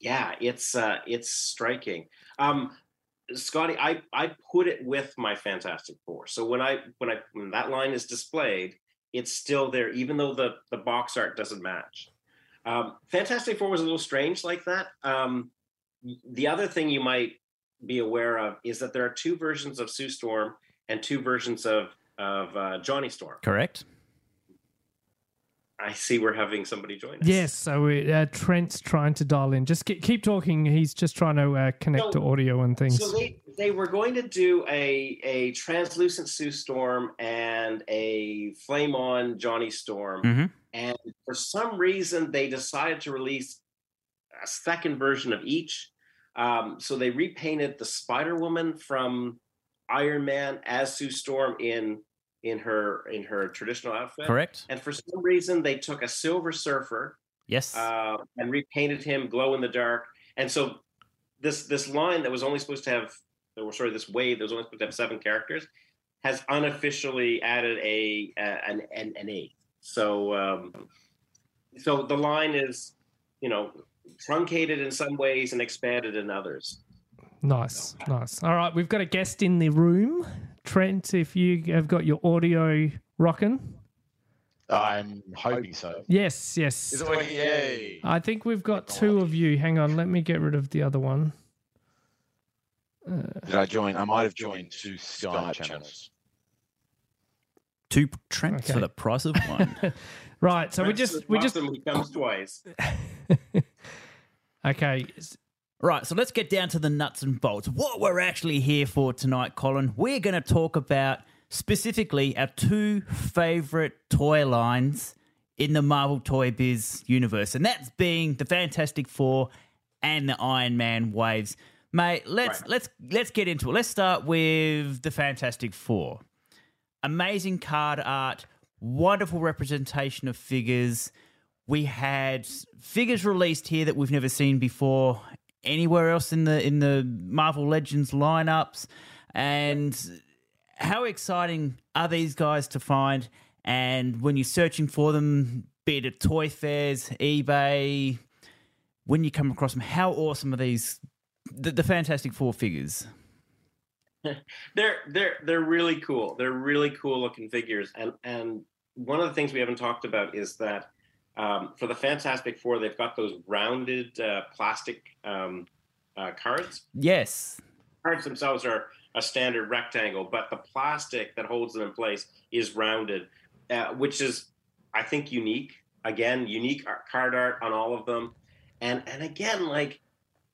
yeah, it's uh, it's striking. Um, Scotty, I, I put it with my Fantastic Four. So when I when I when that line is displayed, it's still there, even though the the box art doesn't match. Um, Fantastic Four was a little strange like that. Um, the other thing you might be aware of is that there are two versions of Sue Storm and two versions of of uh, Johnny Storm. Correct. I see we're having somebody join us. Yes. So we, uh, Trent's trying to dial in. Just keep, keep talking. He's just trying to uh, connect So- to audio and things. So they, they were going to do a a translucent Sue Storm and a flame on Johnny Storm, Mhm. and for some reason they decided to release a second version of each. Um, so they repainted the Spider Woman from Iron Man as Sue Storm in in her in her traditional outfit, Correct. and for some reason they took a Silver Surfer Yes. uh, and repainted him glow in the dark. And so this this line that was only supposed to have, or sorry, this wave that was only supposed to have seven characters, has unofficially added a, a an, an an eighth. So um, so the line is, you know, truncated in some ways and expanded in others. Nice, nice. All right, we've got a guest in the room. Trent, if you have got your audio rocking. I'm hoping so. Yes, yes. Is it working? Yay! I think we've got two of you. Hang on, let me get rid of the other one. Uh, Did I join? I might have joined two Skype channels. Two Trents Okay. for the price of one. Right, so we just we just awesome, he comes twice. okay. Right, so let's get down to the nuts and bolts. What we're actually here for tonight, Colin, we're going to talk about specifically our two favorite toy lines in the Marvel Toy Biz universe, and that's being the Fantastic Four and the Iron Man waves. Mate, let's Right. let's let's get into it. Let's start with the Fantastic Four. Amazing card art, wonderful representation of figures. We had figures released here that we've never seen before anywhere else in the in the Marvel Legends lineups. And how exciting are these guys to find? And when you're searching for them, be it at toy fairs, eBay, when you come across them, how awesome are these? The, the Fantastic Four figures. they're they're they're really cool. They're really cool looking figures, and and one of the things we haven't talked about is that um, for the Fantastic Four, they've got those rounded uh, plastic um, uh, cards. Yes. Cards themselves are a standard rectangle, but the plastic that holds them in place is rounded, uh, which is, I think, unique. Again, unique art, card art on all of them, and and again, like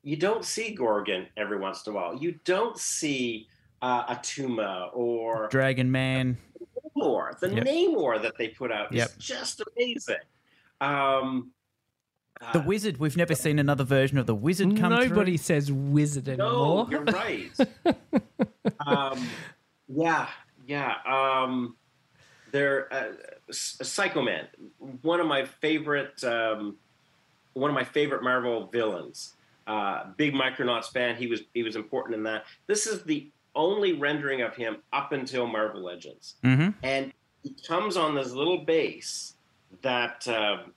you don't see Gorgon every once in a while. You don't see uh, Attuma or Dragon Man. Namor. The Yep. Namor that they put out Yep. is just amazing. Um, The uh, Wizard. We've never seen another version of the Wizard come Nobody through. says wizard anymore. No, you're right. um, yeah, yeah. Um, they're uh, S- Psycho Man, one of my favorite, um, one of my favorite Marvel villains. Uh, big Micronauts fan. He was he was important in that. This is the only rendering of him up until Marvel Legends, Mhm. and he comes on this little base that um,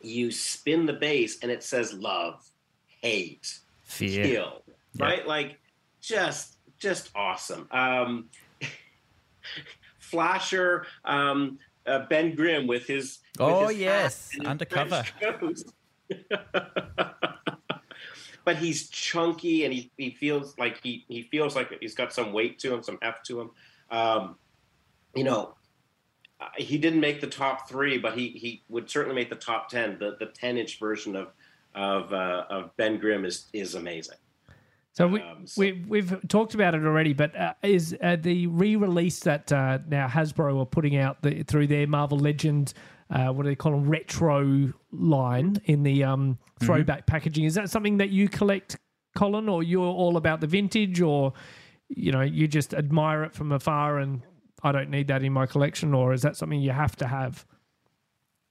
you spin the base and it says love, hate, Fear. kill. right? Like just just awesome. Um, Flasher, um, uh, Ben Grimm with his with Oh, his yes, his undercover. But he's chunky and he, he feels like he, he feels like he's got some weight to him, some heft to him. Um, you know, he didn't make the top three, but he, he would certainly make the top ten. The the ten inch version of of uh, of Ben Grimm is is amazing. So we, Um, so- we we've talked about it already, but uh, is uh, the re-release that uh, now Hasbro are putting out the, through their Marvel Legends, uh, what do they call them, retro line in the um, throwback packaging? Is that something that you collect, Colin, or you're all about the vintage, or you know you just admire it from afar and I don't need that in my collection, or is that something you have to have?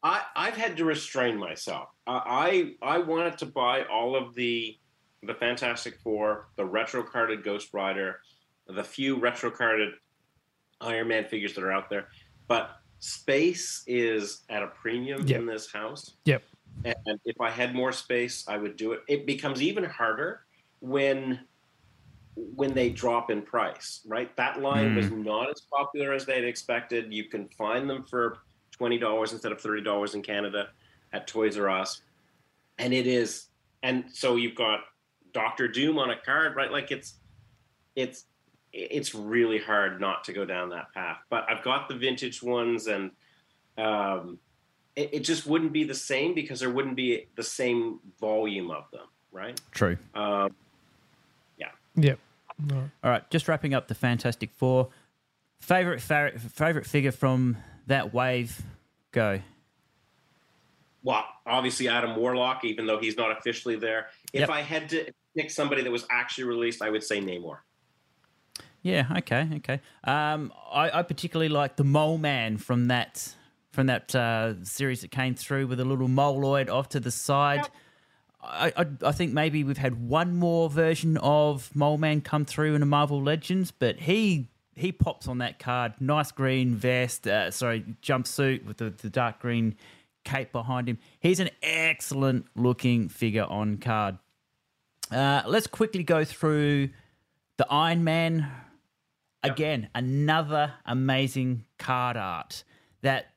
I, I've had to restrain myself. I, I I wanted to buy all of the the Fantastic Four, the retro carded Ghost Rider, the few retro carded Iron Man figures that are out there, but space is at a premium Yep. in this house. Yep. And if I had more space, I would do it. It becomes even harder when when they drop in price, right? That line was not as popular as they'd expected. You can find them for twenty dollars instead of thirty dollars in Canada at Toys R Us, and it is. And so you've got Doctor Doom on a card, right? Like it's it's it's really hard not to go down that path. But I've got the vintage ones, and um, it, it just wouldn't be the same because there wouldn't be the same volume of them, right? True. Um, yeah. Yep. All right, just wrapping up the Fantastic Four. Favorite fa- favorite figure from that wave? Go. well, obviously Adam Warlock, even though he's not officially there. If Yep. I had to pick somebody that was actually released, I would say Namor. Yeah. Okay. Okay. Um, I, I particularly like the Mole Man from that from that uh, series that came through with a little moloid off to the side. I, I I think maybe we've had one more version of Mole Man come through in a Marvel Legends, but he he pops on that card. Nice green vest, uh, sorry jumpsuit with the, the dark green cape behind him. He's an excellent looking figure on card. Uh, let's quickly go through the Iron Man. Again, another amazing card art. That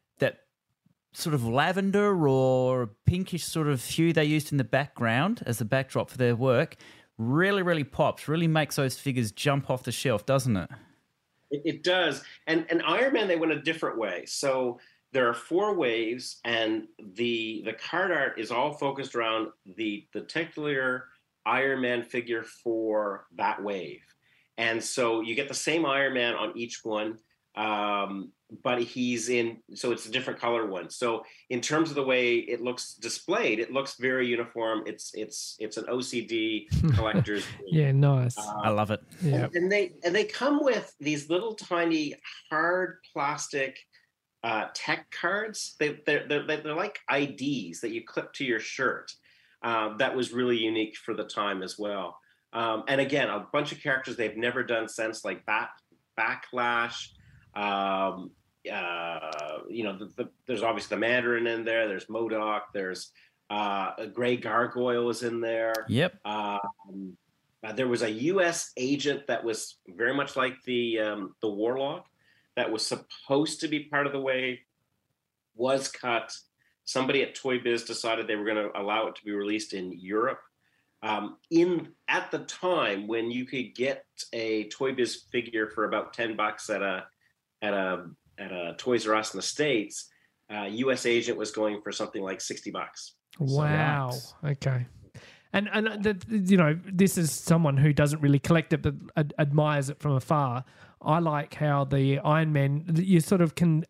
sort of lavender or pinkish sort of hue they used in the background as the backdrop for their work really, really pops. Really makes those figures jump off the shelf, doesn't it? It, it does. And and Iron Man they went a different way. So there are four waves, and the the card art is all focused around the the titular Iron Man figure for that wave. And so you get the same Iron Man on each one, um, but he's in. So it's a different color one. So in terms of the way it looks displayed, it looks very uniform. It's it's it's an OCD collector's. Yeah, nice. I love it. yeah. And- And they and they come with these little tiny hard plastic uh, tech cards. They they're, they're they're like IDs that you clip to your shirt. Um, that was really unique for the time as well. Um, and again, a bunch of characters they've never done since, like Bat Backlash. Um, uh, you know, the, the, there's obviously the Mandarin in there. There's MODOK. There's uh, a Gray Gargoyle is in there. Yep. Um, uh, there was a U.S. agent that was very much like the um, the Warlock that was supposed to be part of the wave, was cut. Somebody at Toy Biz decided they were going to allow it to be released in Europe. Um, in at the time when you could get a Toy Biz figure for about ten bucks at a at a at a Toys R Us in the states, uh, U.S. agent was going for something like sixty bucks. Wow. Right. Okay. And and the, you know, this is someone who doesn't really collect it but ad- admires it from afar. I like how the Iron Man you sort of can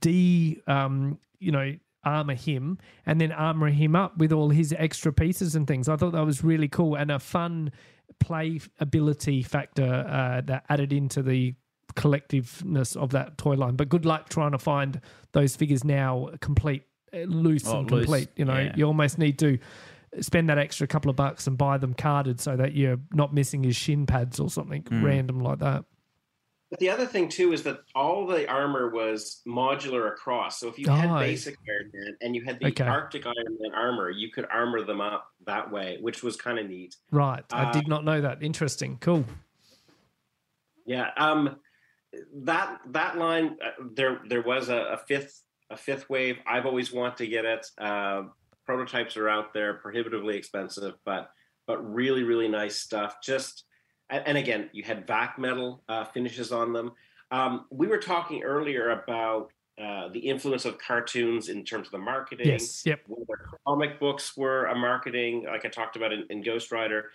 de um, you know, armor him and then armor him up with all his extra pieces and things. I thought that was really cool and a fun play ability factor uh, that added into the collectiveness of that toy line. But good luck trying to find those figures now complete, uh, loose Oh, and loose, complete. You know, yeah. you almost need to spend that extra couple of bucks and buy them carded so that you're not missing his shin pads or something Hmm. random like that. But the other thing too is that all the armor was modular across. So if you had Oh. basic Iron Man and you had the Okay. Arctic Iron Man armor, you could armor them up that way, which was kind of neat. Right. I Uh, did not know that. Interesting. Cool. Yeah. Um, that that line uh, there there was a, a fifth a fifth wave. I've always wanted to get it. Uh, prototypes are out there, prohibitively expensive, but but really really nice stuff. Just and, and again, you had vac metal uh, finishes on them. Um, we were talking earlier about uh, the influence of cartoons in terms of the marketing Yes. Yep. whether comic books were a marketing, like I talked about in, in Ghost Rider.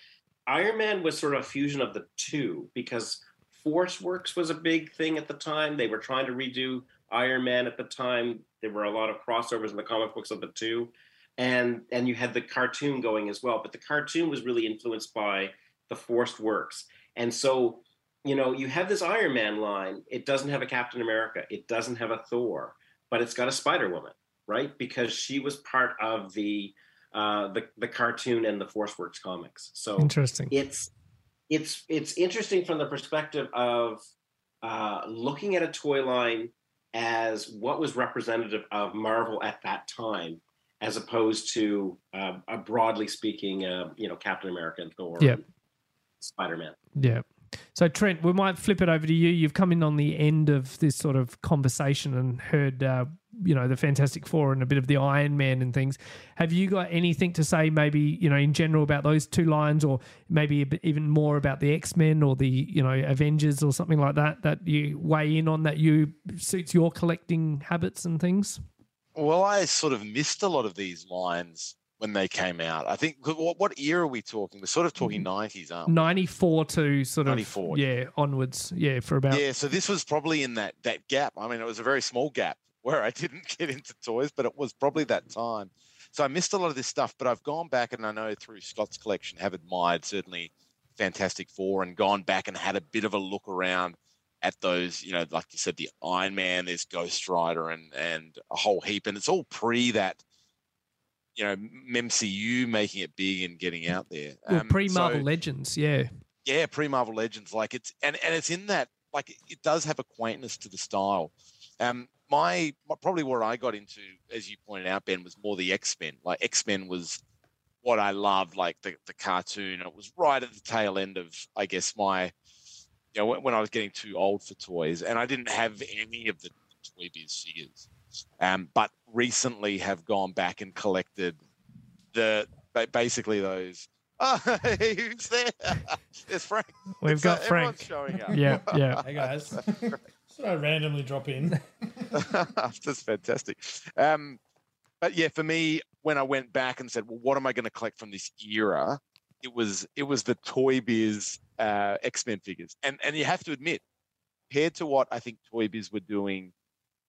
Iron Man was sort of a fusion of the two because Force Works was a big thing at the time. They were trying to redo Iron Man at the time. There were a lot of crossovers in the comic books of the two. And and you had the cartoon going as well. But the cartoon was really influenced by the Force Works. And so, you know, you have this Iron Man line. It doesn't have a Captain America. It doesn't have a Thor, but it's got a Spider Woman right? Because she was part of the uh, the the cartoon and the Force Works comics. So Interesting. it's it's it's interesting from the perspective of uh, looking at a toy line as what was representative of Marvel at that time, as opposed to uh, a broadly speaking, uh, you know, Captain America and Thor. Spider Man. Yeah. So Trent, we might flip it over to you. You've come in on the end of this sort of conversation and heard, uh, you know, the Fantastic Four and a bit of the Iron Man and things. Have you got anything to say, maybe you know, in general about those two lines, or maybe even more about the X Men or the you know Avengers or something like that that you weigh in on that you suits your collecting habits and things? Well, I sort of missed a lot of these lines when they came out. I think what, what era are we talking? We're sort of talking mm. nineties, aren't we? Ninety four to sort of 94. yeah onwards, yeah, for about Yeah, so this was probably in that that gap. I mean, it was a very small gap where I didn't get into toys, but it was probably that time. So I missed a lot of this stuff, but I've gone back and I know through Scot's collection have admired certainly Fantastic Four and gone back and had a bit of a look around at those, you know, like you said, the Iron Man, there's Ghost Rider and and a whole heap, and it's all pre that, you know, MCU making it big and getting out there. well, Um, pre Marvel so- Legends, yeah. yeah, pre Marvel Legends. Like it's and and it's in that like it does have a quaintness to the style. Um, my, my probably where I got into, as you pointed out, Ben, was more the X Men. Like X Men was what I loved, like the the cartoon. It was right at the tail end of, I guess, my you know when, when I was getting too old for toys, and I didn't have any of the Toy Biz figures. Um, but recently have gone back and collected the basically those. Oh, who's there? There's Frank. We've It's, got uh, Frank. showing up. Yeah, yeah. Hey guys. so I randomly drop in? That's fantastic. Um, but yeah, for me, when I went back and said, "Well, what am I going to collect from this era?" It was it was the Toy Biz uh, X Men figures, and and you have to admit, compared to what I think Toy Biz were doing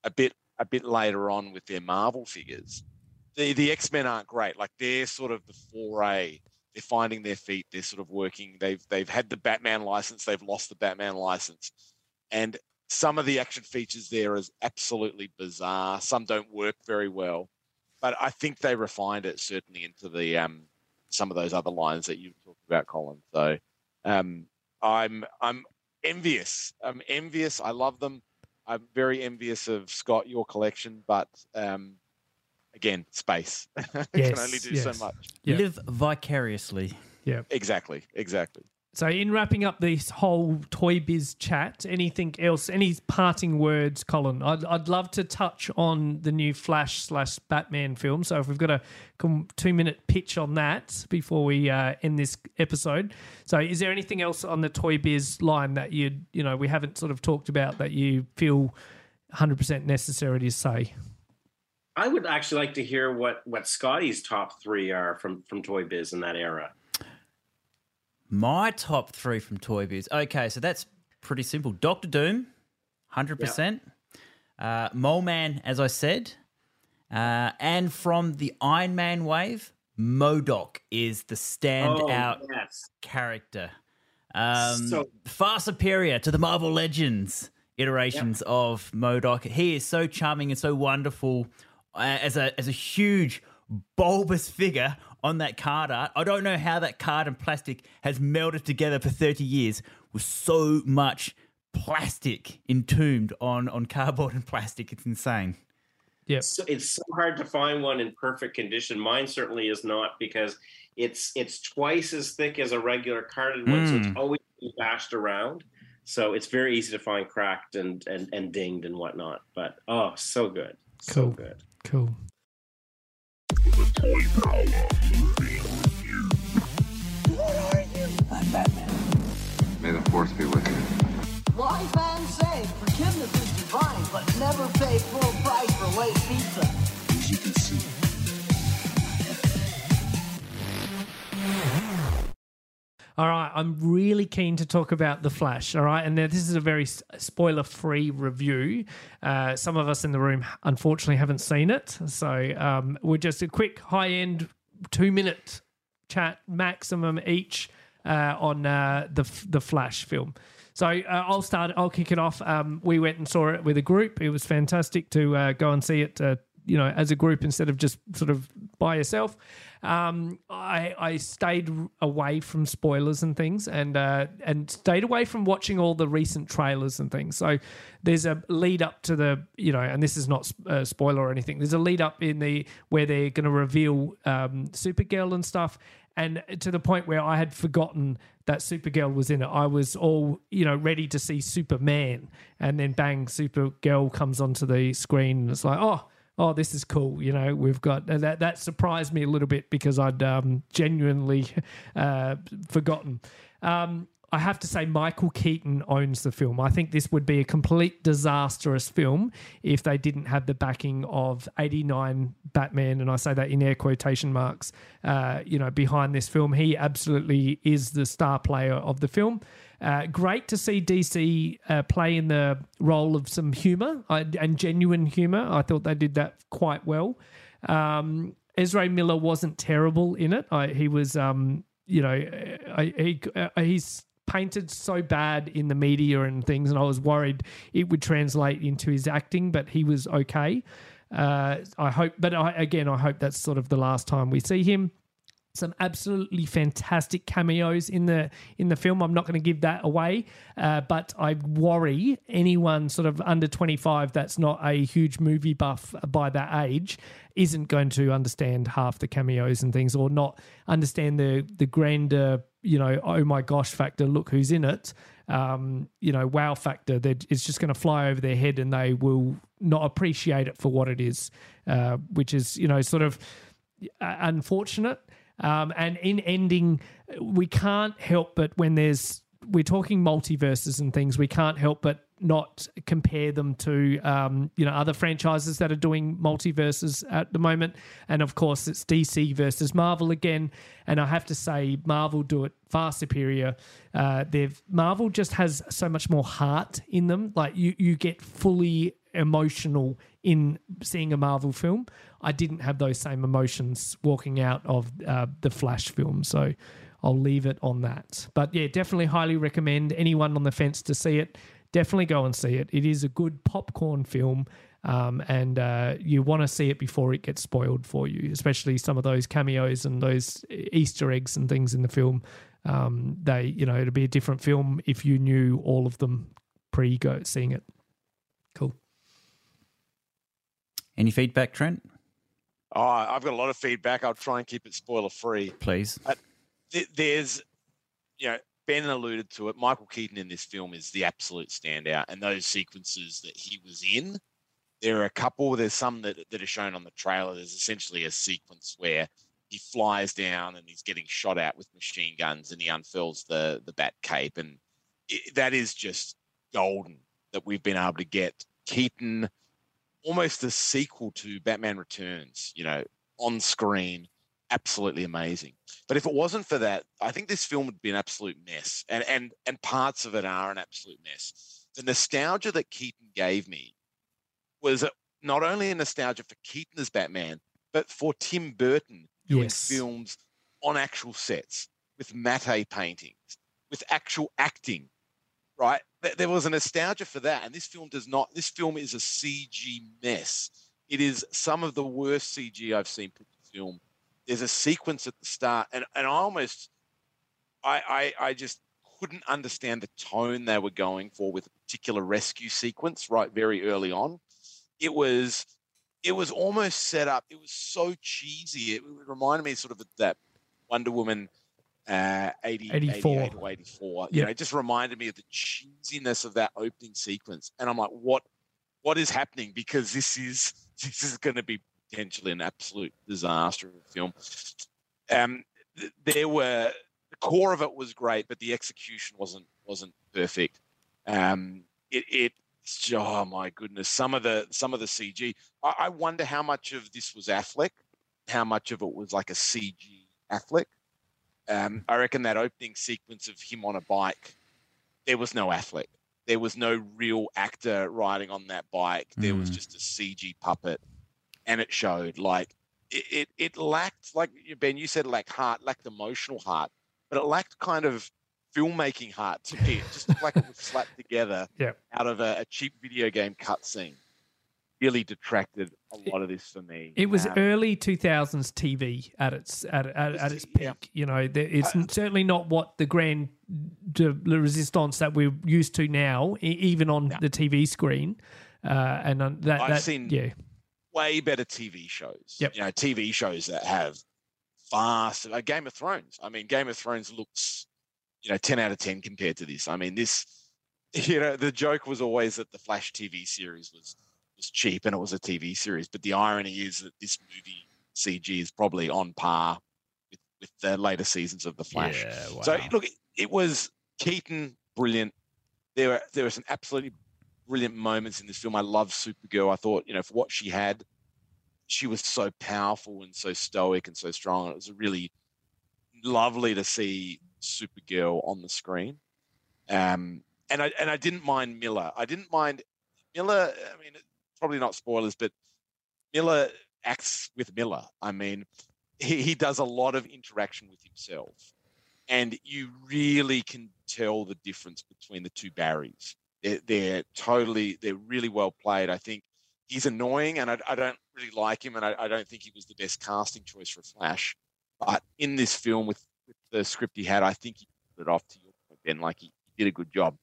a bit a bit later on with their Marvel figures, the the X Men aren't great. Like they're sort of the foray. They're finding their feet. They're sort of working. They've they've had the Batman license. They've lost the Batman license, and some of the action features there is absolutely bizarre. Some don't work very well, but I think they refined it certainly into the um, some of those other lines that you've talked about, Colin. So um, I'm I'm envious. I'm envious. I love them. I'm very envious of Scot your collection, but um, again, space can Yes, only do yes. so much. Yeah. Live vicariously. Yeah, exactly, exactly. So, in wrapping up this whole Toy Biz chat, anything else, any parting words, Colin? I'd, I'd love to touch on the new Flash slash Batman film. So, if we've got a two minute pitch on that before we uh, end this episode. So, is there anything else on the Toy Biz line that you you know we haven't sort of talked about that you feel 100% necessary to say? I would actually like to hear what what Scotty's top three are from from Toy Biz in that era. My top three from Toy Biz. Okay, so that's pretty simple. Doctor Doom, hundred percent. Uh, Mole Man, as I said, uh, and from the Iron Man wave, MODOK is the standout Oh, yes. character. Um, So- far superior to the Marvel Legends iterations of MODOK. He is so charming and so wonderful uh, as a as a huge bulbous figure on that card art. I don't know how that card and plastic has melded together for 30 years with so much plastic entombed on on cardboard and plastic. It's insane. Yep. So it's so hard to find one in perfect condition. Mine certainly is not because it's it's twice as thick as a regular carded one, so Mm. it's always bashed around. So it's very easy to find cracked and and, and dinged and whatnot. But oh, so good, so good, Cool. Good. toy May I'm really keen to talk about The Flash. All right, and this is a very spoiler free review. Uh, some of us in the room, unfortunately, haven't seen it. So um, we're just a quick high end two minute chat maximum each uh, on uh, the, the Flash film. So uh, I'll start. I'll kick it off. Um, we went and saw it with a group. It was fantastic to uh, go and see it. Uh, you know, as a group instead of just sort of by yourself. Um, I I stayed away from spoilers and things, and uh, and stayed away from watching all the recent trailers and things. So there's a lead up to the you know, and this is not a spoiler or anything. There's a lead up in the where they're going to reveal um, Supergirl and stuff, and to the point where I had forgotten that Supergirl was in it. I was all you know ready to see Superman, and then bang, Supergirl comes onto the screen, and it's like, oh, oh, this is cool. You know, we've got and that. That surprised me a little bit because I'd um, genuinely uh, forgotten. Um, I have to say, Michael Keaton owns the film. I think this would be a complete disastrous film if they didn't have the backing of 89 Batman, and I say that in air quotation marks, uh, you know, behind this film. He absolutely is the star player of the film. Uh, great to see DC uh, play in the role of some humor I, and genuine humor. I thought they did that quite well. Um, Ezra Miller wasn't terrible in it. I, he was, um, you know, I, he uh, he's painted so bad in the media and things, and I was worried it would translate into his acting, but he was okay. Uh, I hope, but I, again, I hope that's sort of the last time we see him some absolutely fantastic cameos in the in the film. I'm not going to give that away, uh, but I worry anyone sort of under 25 that's not a huge movie buff by that age isn't going to understand half the cameos and things, or not understand the the grander you know oh my gosh factor. Look who's in it. Um, you know, wow factor that it's just going to fly over their head and they will not appreciate it for what it is, uh, which is you know sort of uh, unfortunate. Um, and in ending, we can't help but when there's we're talking multiverses and things, we can't help but not compare them to um, you know other franchises that are doing multiverses at the moment. And of course, it's DC versus Marvel again. And I have to say, Marvel do it far superior. Uh, they've Marvel just has so much more heart in them. Like you, you get fully emotional in seeing a Marvel film. I didn't have those same emotions walking out of uh, the Flash film. So I'll leave it on that. But yeah, definitely highly recommend anyone on the fence to see it. Definitely go and see it. It is a good popcorn film. Um, and uh, you want to see it before it gets spoiled for you, especially some of those cameos and those Easter eggs and things in the film. Um, they, you know, it'd be a different film if you knew all of them pre go seeing it. Cool. Any feedback, Trent? Oh, I've got a lot of feedback. I'll try and keep it spoiler free. Please. Th- There's, you know, Ben alluded to it. Michael Keaton in this film is the absolute standout, and those sequences that he was in, there are a couple. There's some that that are shown on the trailer. There's essentially a sequence where he flies down and he's getting shot at with machine guns, and he unfurls the the bat cape, and it, that is just golden that we've been able to get Keaton almost a sequel to Batman Returns, you know, on screen. Absolutely amazing. But if it wasn't for that, I think this film would be an absolute mess. And and and parts of it are an absolute mess. The nostalgia that Keaton gave me was not only a nostalgia for Keaton as Batman, but for Tim Burton doing Yes. films on actual sets with matte paintings, with actual acting right? Th- There was a nostalgia for that, and this film does not. This film is a CG mess. It is some of the worst CG I've seen put to film. There's a sequence at the start, and and I almost, I I, I just couldn't understand the tone they were going for with a particular rescue sequence right very early on. It was it was almost set up. It was so cheesy. It reminded me sort of that Wonder Woman uh, 80, 84. 88 or 84. You know, it just reminded me of the cheesiness of that opening sequence. And I'm like, what what is happening? Because this is this is going to be potentially an absolute disaster of a film. Um, th- there were the core of it was great, but the execution wasn't wasn't perfect. Um, it, it oh my goodness, some of the some of the CG. I, I wonder how much of this was Affleck, how much of it was like a CG Affleck. Um, I reckon that opening sequence of him on a bike, there was no athlete. There was no real actor riding on that bike. There was Mm. just a CG puppet, and it showed. Like it, it, it lacked, like Ben, you said, lacked heart, lacked emotional heart, but it lacked kind of filmmaking heart to me. It just like it was slapped together Yep. out of a, a cheap video game cutscene. Really detracted a lot of this for me. It was Um, early 2000s TV at its at, at, at its peak. Yeah. You know, it's certainly not what the grand la resistance that we're used to now, even on No. the TV screen. Uh, and that, I've that seen- yeah, way better TV shows. Yep. You know, TV shows that have fast. Like Game of Thrones. I mean, Game of Thrones looks, you know, ten out of ten compared to this. I mean, this, you know, the joke was always that the Flash TV series was was cheap and it was a TV series, but the irony is that this movie CG is probably on par with, with the later seasons of the Flash. Yeah, wow. So look, it, it was Keaton brilliant. There were there were some absolutely brilliant moments in this film. I love Supergirl. I thought you know for what she had, she was so powerful and so stoic and so strong. It was really lovely to see Supergirl on the screen. Um, and I and I didn't mind Miller. I didn't mind Miller. I mean, probably not spoilers, but Miller acts with Miller. I mean, he, he does a lot of interaction with himself, and you really can tell the difference between the two Barrys. They're, they're totally, they're really well played. I think he's annoying, and I, I don't really like him, and I, I don't think he was the best casting choice for Flash. But in this film, with, with the script he had, I think he put it off to Ben. Like he, he did a good job.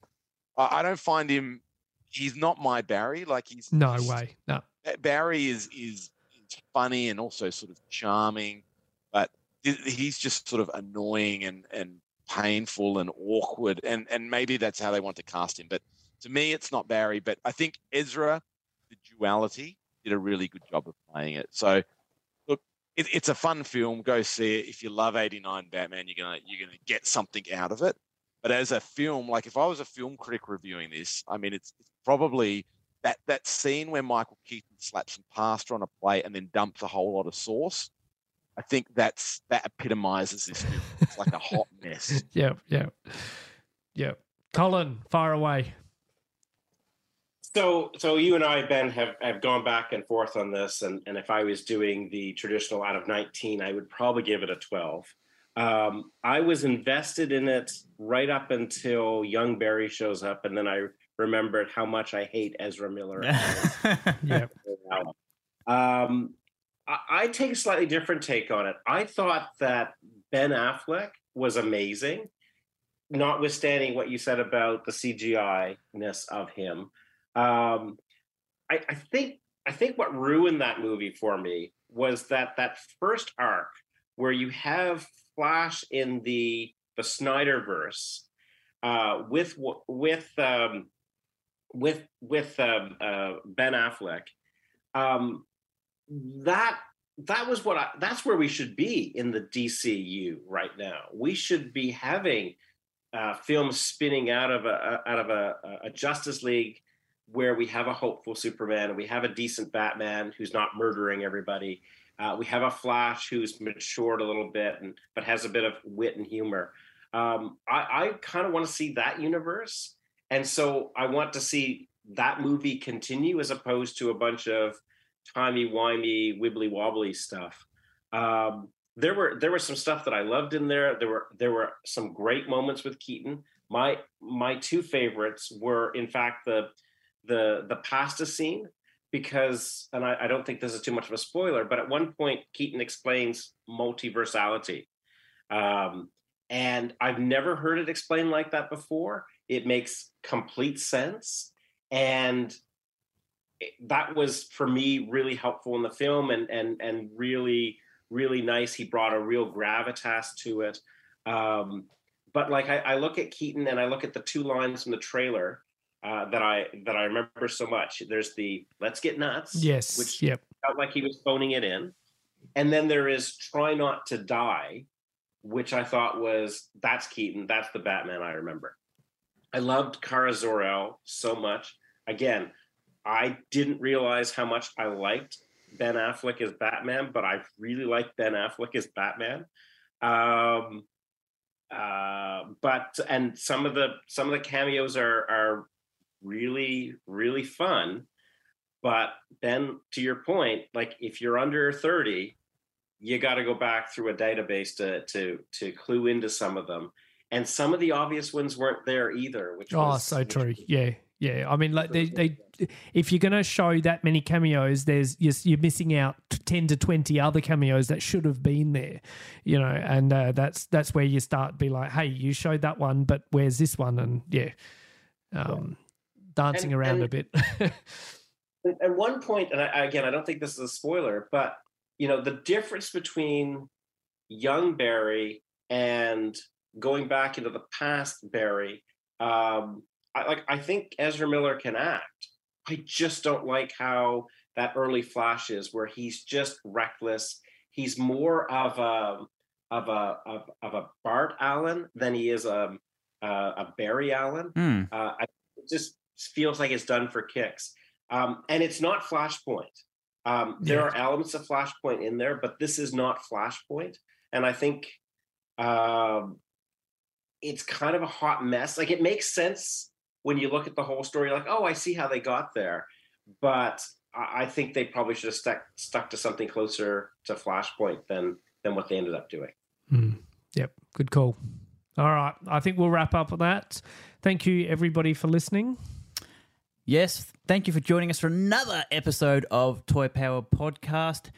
I, I don't find him. He's not my Barry. Like he's no he's- way, no. Barry is is is funny and also sort of charming, but he's just sort of annoying and and painful and awkward, and and maybe that's how they want to cast him. But to me, it's not Barry. But I think Ezra, the duality, did a really good job of playing it. So look, it, it's a fun film. Go see it. If you love '89 Batman, you're gonna you're gonna get something out of it. But as a film, like if I was a film critic reviewing this, I mean, it's, it's probably that that scene where Michael Keaton slaps some pasta on a plate and then dumps a whole lot of sauce. I think that's that epitomizes this film. It's like a hot mess. Yeah, yeah, yeah. Colin, far away. So, so you and I, Ben, have, have gone back and forth on this, and, and if I was doing the traditional out of 19, I would probably give it a 12. Um, I was invested in it right up until Young Barry shows up, and then I remembered how much I hate Ezra Miller. Yeah, Um, I, I take a slightly different take on it. I thought that Ben Affleck was amazing, notwithstanding what you said about the CGI ness of him. Um, I, I think I think what ruined that movie for me was that that first arc where you have Flash in the the Snyderverse uh, with with um, with with um, uh, Ben Affleck. Um, that that was what I, that's where we should be in the DCU right now. We should be having uh, films spinning out of a out of a, a Justice League where we have a hopeful Superman we have a decent Batman who's not murdering everybody. Uh, we have a Flash who's matured a little bit and but has a bit of wit and humor. Um, I, I kind of want to see that universe, and so I want to see that movie continue as opposed to a bunch of timey wimey wibbly wobbly stuff. Um, there were there was some stuff that I loved in there. There were there were some great moments with Keaton. My my two favorites were in fact the the the pasta scene because and I, I don't think this is too much of a spoiler, but at one point Keaton explains multiversality. Um, and I've never heard it explained like that before. It makes complete sense, and that was for me really helpful in the film, and and and really really nice. He brought a real gravitas to it. Um, but like I, I, look at Keaton and I look at the two lines from the trailer uh, that I that I remember so much. There's the "Let's get nuts," yes, which yep. felt like he was phoning it in, and then there is "Try not to die," which I thought was that's Keaton. That's the Batman I remember. I loved Kara Zor-El so much. Again, I didn't realize how much I liked Ben Affleck as Batman, but I really like Ben Affleck as Batman. Um, uh, but and some of the some of the cameos are are really really fun. But then, to your point, like if you're under thirty, you got to go back through a database to to to clue into some of them. And some of the obvious ones weren't there either. Which oh, was, so true. Yeah, yeah, I mean, like they, they if you're going to show that many cameos, there's you're, you're, missing out ten to twenty other cameos that should have been there, you know, and uh, that's that's where you start be like, hey, you showed that one, but where's this one? And yeah, um, dancing and, around and, a bit. at one point, and I, again, I don't think this is a spoiler, but you know, the difference between young Barry and going back into the past Barry. Um, I, like I think Ezra Miller can act. I just don't like how that early flash is, where he's just reckless. He's more of a of a of, of a Bart Allen than he is a a, a Barry Allen. Mm. Uh, I, it just feels like it's done for kicks, um, and it's not Flashpoint. Um, there yeah. are elements of Flashpoint in there, but this is not Flashpoint, and I think um, it's kind of a hot mess. Like it makes sense when you look at the whole story, like, oh, I see how they got there. But I think they probably should have stuck stuck to something closer to Flashpoint than than what they ended up doing. Mm. Yep, good call. All right, I think we'll wrap up with that. Thank you, everybody, for listening. Yes, thank you for joining us for another episode of Toy Power Podcast.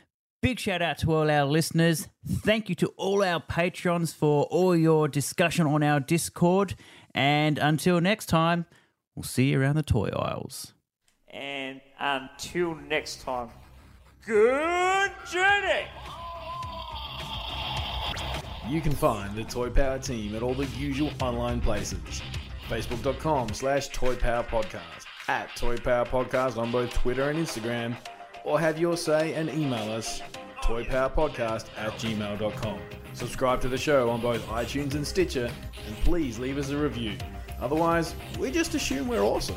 Big shout out to all our listeners. Thank you to all our patrons for all your discussion on our Discord. And until next time, we'll see you around the toy aisles. And until next time, good journey! You can find the Toy Power team at all the usual online places. Facebook.com slash Toy Power Podcast, at Toy Power Podcast on both Twitter and Instagram, or have your say and email us toypowerpodcast at gmail.com. Subscribe to the show on both iTunes and Stitcher, and please leave us a review. Otherwise, we just assume we're awesome.